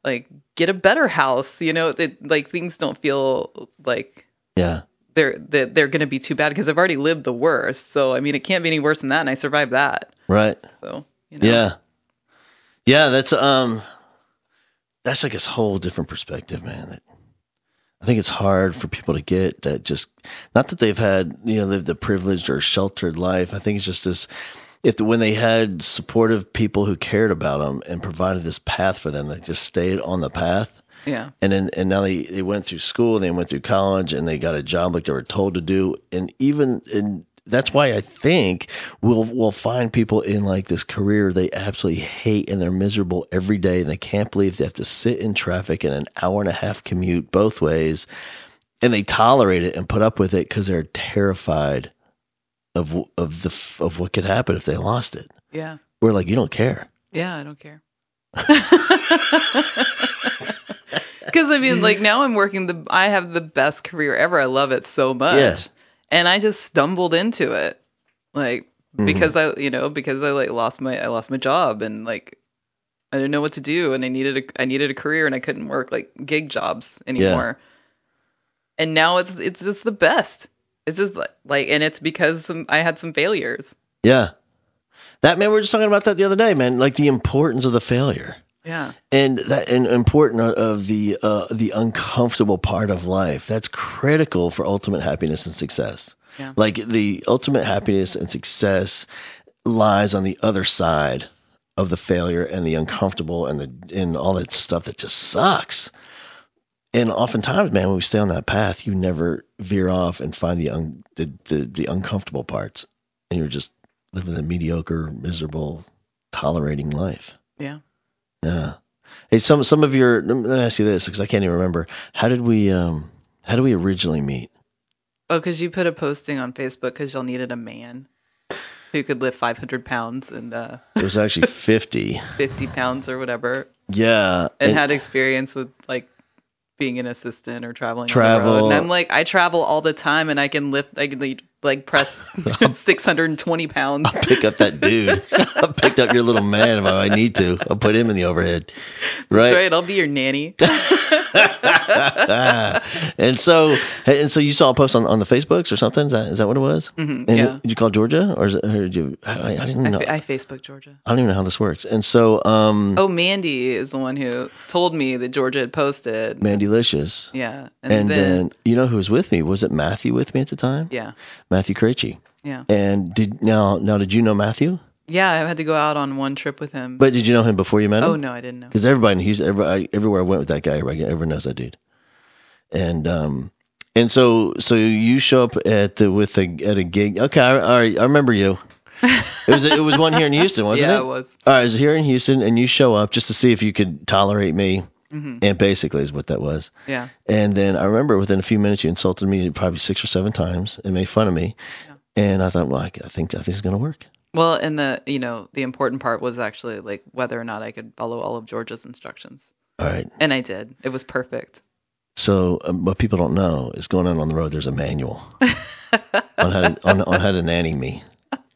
like get a better house, you know, it, like things don't feel like yeah. they're they're, they're going to be too bad because I've already lived the worst. So, I mean, it can't be any worse than that and I survived that. Right. So, you know. Yeah. Yeah, that's um that's like a whole different perspective, man. That I think it's hard for people to get that just not that they've had, you know, lived a privileged or sheltered life. I think it's just this if the, when they had supportive people who cared about them and provided this path for them, they just stayed on the path. Yeah. And then and now they, they went through school, and they went through college, and they got a job like they were told to do. And even and that's why I think we'll we'll find people in like this career they absolutely hate and they're miserable every day, and they can't believe they have to sit in traffic in an hour and a half commute both ways, and they tolerate it and put up with it because they're terrified of of the of what could happen if they lost it. Yeah. We're like, you don't care. Yeah, I don't care. Because I mean, like now I'm working the. I have the best career ever. I love it so much, Yeah. And I just stumbled into it, like Mm-hmm. because I, you know, because I like lost my, I lost my job, and like, I didn't know what to do, and I needed a I needed a career, and I couldn't work like gig jobs anymore. And now it's it's just the best. It's just like, like and it's because some, I had some failures. Yeah. That man, we were just talking about that the other day, man. Like the importance of the failure. Yeah. and that and important of the uh, the uncomfortable part of life that's critical for ultimate happiness and success Yeah. like the ultimate happiness and success lies on the other side of the failure and the uncomfortable and the and all that stuff that just sucks and oftentimes man when we stay on that path you never veer off and find the un, the, the the uncomfortable parts and you're just living a mediocre miserable tolerating life Yeah. Yeah. Hey, some some of your let me ask you this because I can't even remember. How did we um how did we originally meet? Oh, because you put a posting on Facebook because y'all needed a man who could lift 500 pounds and uh, It was actually fifty. 50 pounds or whatever, Yeah. and, and- had experience with like being an assistant or traveling. On the Travel. And I'm like, I travel all the time, and I can lift, I can like, press 620 pounds. I'll pick up that dude. I picked up your little man if I need to. I'll put him in the overhead. Right. That's right. I'll be your nanny. And so and so you saw a post on, on the Facebooks or something? Is that is that what it was? Mm-hmm, and yeah. did you call Georgia or is it or did you I, I didn't know. fa- I Facebook Georgia. I don't even know how this works. And so um Oh, Mandy is the one who told me that Georgia had posted. Mandylicious. Yeah, and, And then, then, you know who was with me? Was it Matthew with me at the time? yeah, Matthew Krejci. yeah, And did now now did you know Matthew? yeah. I had to go out on one trip with him. But did you know him before you met him? oh no, I didn't know. Because everybody in Houston, everybody, everywhere I went with that guy, everybody, everyone knows that dude. And um, and so so you show up at the with a at a gig. Okay, I, all right, I remember you. It was it was one here in Houston, wasn't Yeah, it? Yeah, it was. All right, it was here in Houston, and you show up just to see if you could tolerate me, Mm-hmm. and basically is what that was. Yeah, And then I remember within a few minutes, you insulted me probably six or seven times and made fun of me. Yeah. And I thought, well, I, I think I think it's gonna work. Well, and the you know the important part was actually like whether or not I could follow all of George's instructions, All right. and I did. It was perfect. So um, what people don't know is going out on the road. There's a manual on how to, on, on how to nanny me.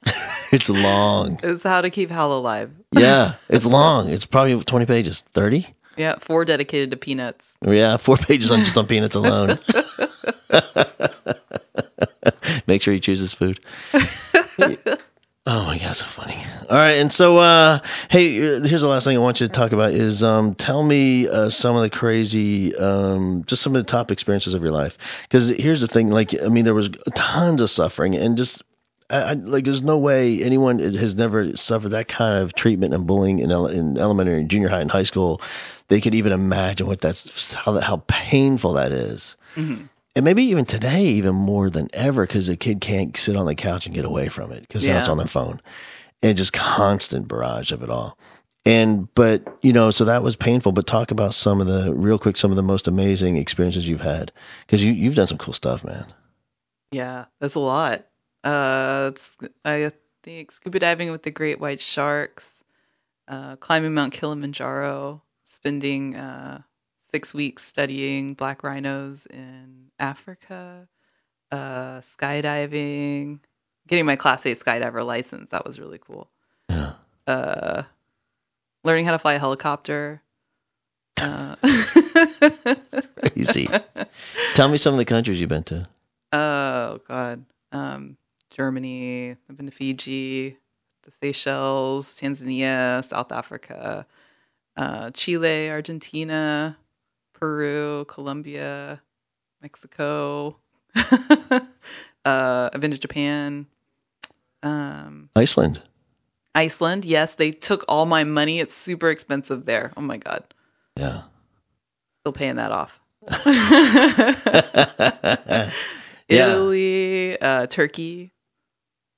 it's long. It's how to keep Hal alive. Yeah, it's long. It's probably 20 pages. 30? Yeah, four dedicated to peanuts. Yeah, four pages on just on peanuts alone. Make sure he chooses food. Oh my god, so funny. All right, and so uh hey, here's the last thing I want you to talk about is um tell me uh, some of the crazy um just some of the top experiences of your life. Cuz here's the thing like I mean there was tons of suffering and just I, I, like there's no way anyone has never suffered that kind of treatment and bullying in, ele- in elementary and junior high and high school. They could even imagine what that's how how painful that is. And maybe even today, even more than ever, because the kid can't sit on the couch and get away from it because now it's on their phone, and just constant barrage of it all. And but you know, so that was painful. But talk about some of the real quick, some of the most amazing experiences you've had because you you've done some cool stuff, man. Yeah, that's a lot. Uh, it's, I think scuba diving with the great white sharks, uh, climbing Mount Kilimanjaro, spending uh, six weeks studying black rhinos in Africa, uh, skydiving, getting my Class A skydiver license. That was really cool. Yeah. Uh, learning how to fly a helicopter. Uh, Easy. Tell me some of the countries you've been to. Oh God. Um, Germany. I've been to Fiji, the Seychelles, Tanzania, South Africa, uh, Chile, Argentina, Peru, Colombia, Mexico. uh, I've been to Japan. Um, Iceland. Iceland. Yes, they took all my money. It's super expensive there. Oh my God. Yeah. Still paying that off. Yeah. Italy, uh, Turkey.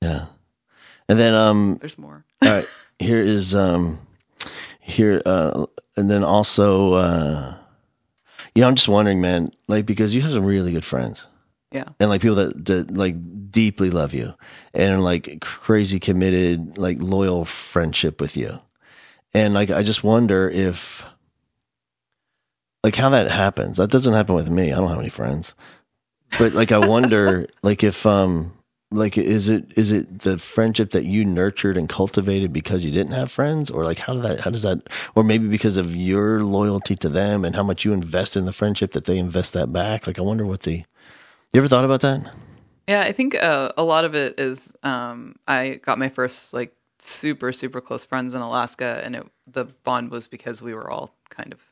Yeah. And then um There's more. all right, here is um here uh and then also uh you know, I'm just wondering, man, like because you have some really good friends. Yeah. And like people that, that like deeply love you and like crazy committed, like loyal friendship with you. And like I just wonder if like how that happens. That doesn't happen with me. I don't have any friends. But like I wonder like if um like is it is it the friendship that you nurtured and cultivated because you didn't have friends? Or like how did that how does that or maybe because of your loyalty to them and how much you invest in the friendship that they invest that back? Like i wonder what the you ever thought about that? Yeah, I think uh, a lot of it is um, I got my first like super super close friends in Alaska, and it, the bond was because we were all kind of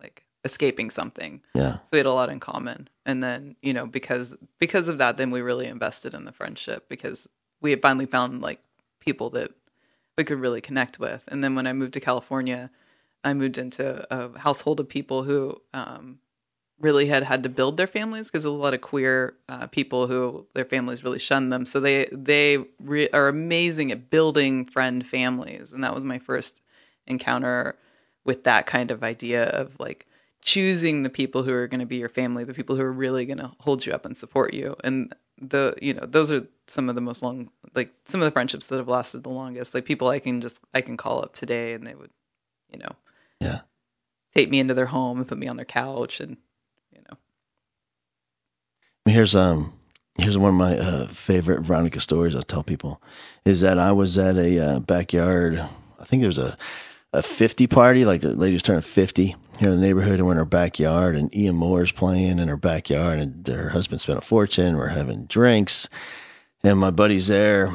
like escaping something. yeah. So we had a lot in common, and then you know because because of that, then we really invested in the friendship because we had finally found like people that we could really connect with. And then when I moved to California, I moved into a household of people who um, really had had to build their families because a lot of queer uh, people who their families really shunned them. So they they re- are amazing at building friend families, and that was my first encounter with that kind of idea of like choosing the people who are going to be your family, the people who are really going to hold you up and support you, and the you know those are some of the most long like some of the friendships that have lasted the longest. Like people I can just I can call up today and they would you know yeah take me into their home and put me on their couch and you know Here's um here's one of my uh, favorite Veronica stories I tell people is that I was at a uh, backyard. I think there's a a 50 party, like the lady's turning 50 here in the neighborhood, and we're in her backyard, and Ian Moore's playing in her backyard, and her husband spent a fortune. We're having drinks, and my buddy's there,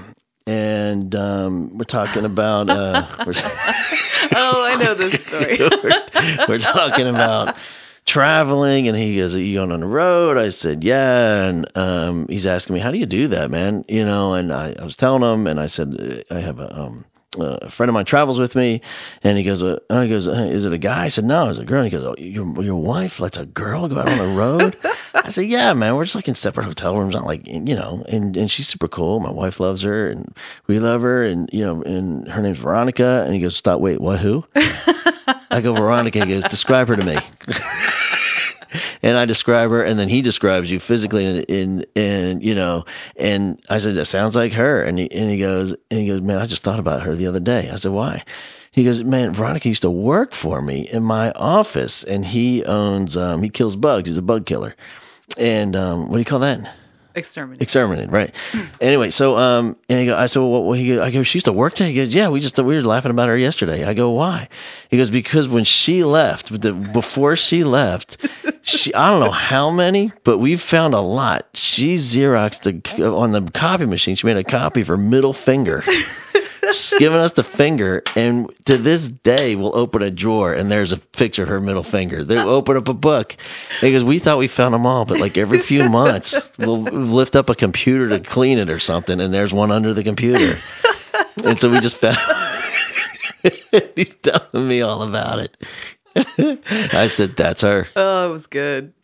and um, we're talking about uh, we're, oh I know this story we're, we're talking about traveling and he goes are you going on the road i said yeah and um, he's asking me how do you do that man you know and I, I was telling him and i said i have a um, a friend of mine travels with me, and he goes, uh, he goes, uh, is it a guy? I said, no, it's a girl. He goes, oh, your your wife lets a girl go out on the road? I said, yeah, man, we're just like in separate hotel rooms, not like you know. And and she's super cool. My wife loves her, and we love her, and you know, and her name's Veronica. And he goes, stop, wait, what? Who? I go, Veronica. He goes, describe her to me. and I describe her, and then he describes you physically, and in, you know, and I said that sounds like her, and he and he goes, and he goes, man, I just thought about her the other day. I said, why? He goes, man, Veronica used to work for me in my office, and he owns, um, he kills bugs. He's a bug killer, and um, what do you call that? Exterminate Exterminated, right? anyway, so um, and he go, I said, well, what, he go, I go, she used to work there. He goes, yeah, we just we were laughing about her yesterday. I go, why? He goes, because when she left, the, before she left, she I don't know how many, but we've found a lot. She xeroxed a, on the copy machine. She made a copy for middle finger. Giving us the finger, and to this day, we'll open a drawer and there's a picture of her middle finger. They open up a book because we thought we found them all, but like every few months, we'll lift up a computer to clean it or something, and there's one under the computer. And so we just found. He's telling me all about it. I said, "That's her." oh it was good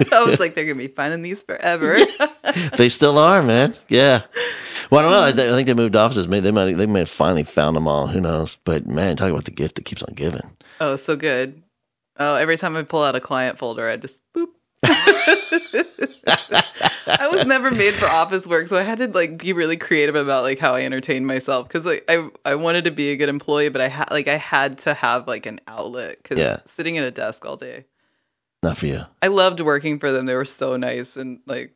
I was like they're gonna be finding these forever They still are, man. Yeah. Well, I don't know. I, I think they moved offices. Maybe they might. They may have finally found them all. Who knows? But man, talk about the gift that keeps on giving. oh so good oh every time I pull out a client folder I just boop I was never made for office work, so I had to like be really creative about like how I entertained myself because like I I wanted to be a good employee, but I had like I had to have like an outlet because Yeah. sitting at a desk all day. Not for you. I loved working for them; they were so nice and like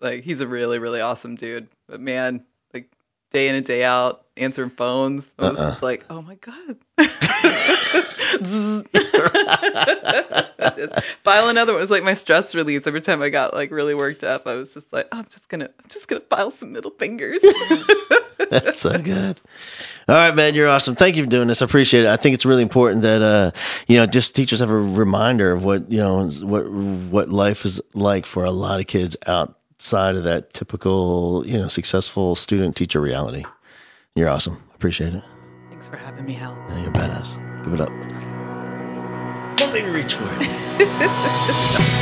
like he's a really really awesome dude. But man, like day in and day out answering phones, I was Uh-uh. like, oh my god. file another one. It was like my stress release. Every time I got like really worked up, I was just like, oh, I'm just gonna, I'm just gonna file some middle fingers. That's so good. All right, man, you're awesome. Thank you for doing this. I appreciate it. I think it's really important that uh, you know, just teachers have a reminder of what you know what what life is like for a lot of kids outside of that typical you know successful student teacher reality. You're awesome. Appreciate it. Thanks for having me, Hal. Yeah, you're badass. Give it up. Don't let me reach for it.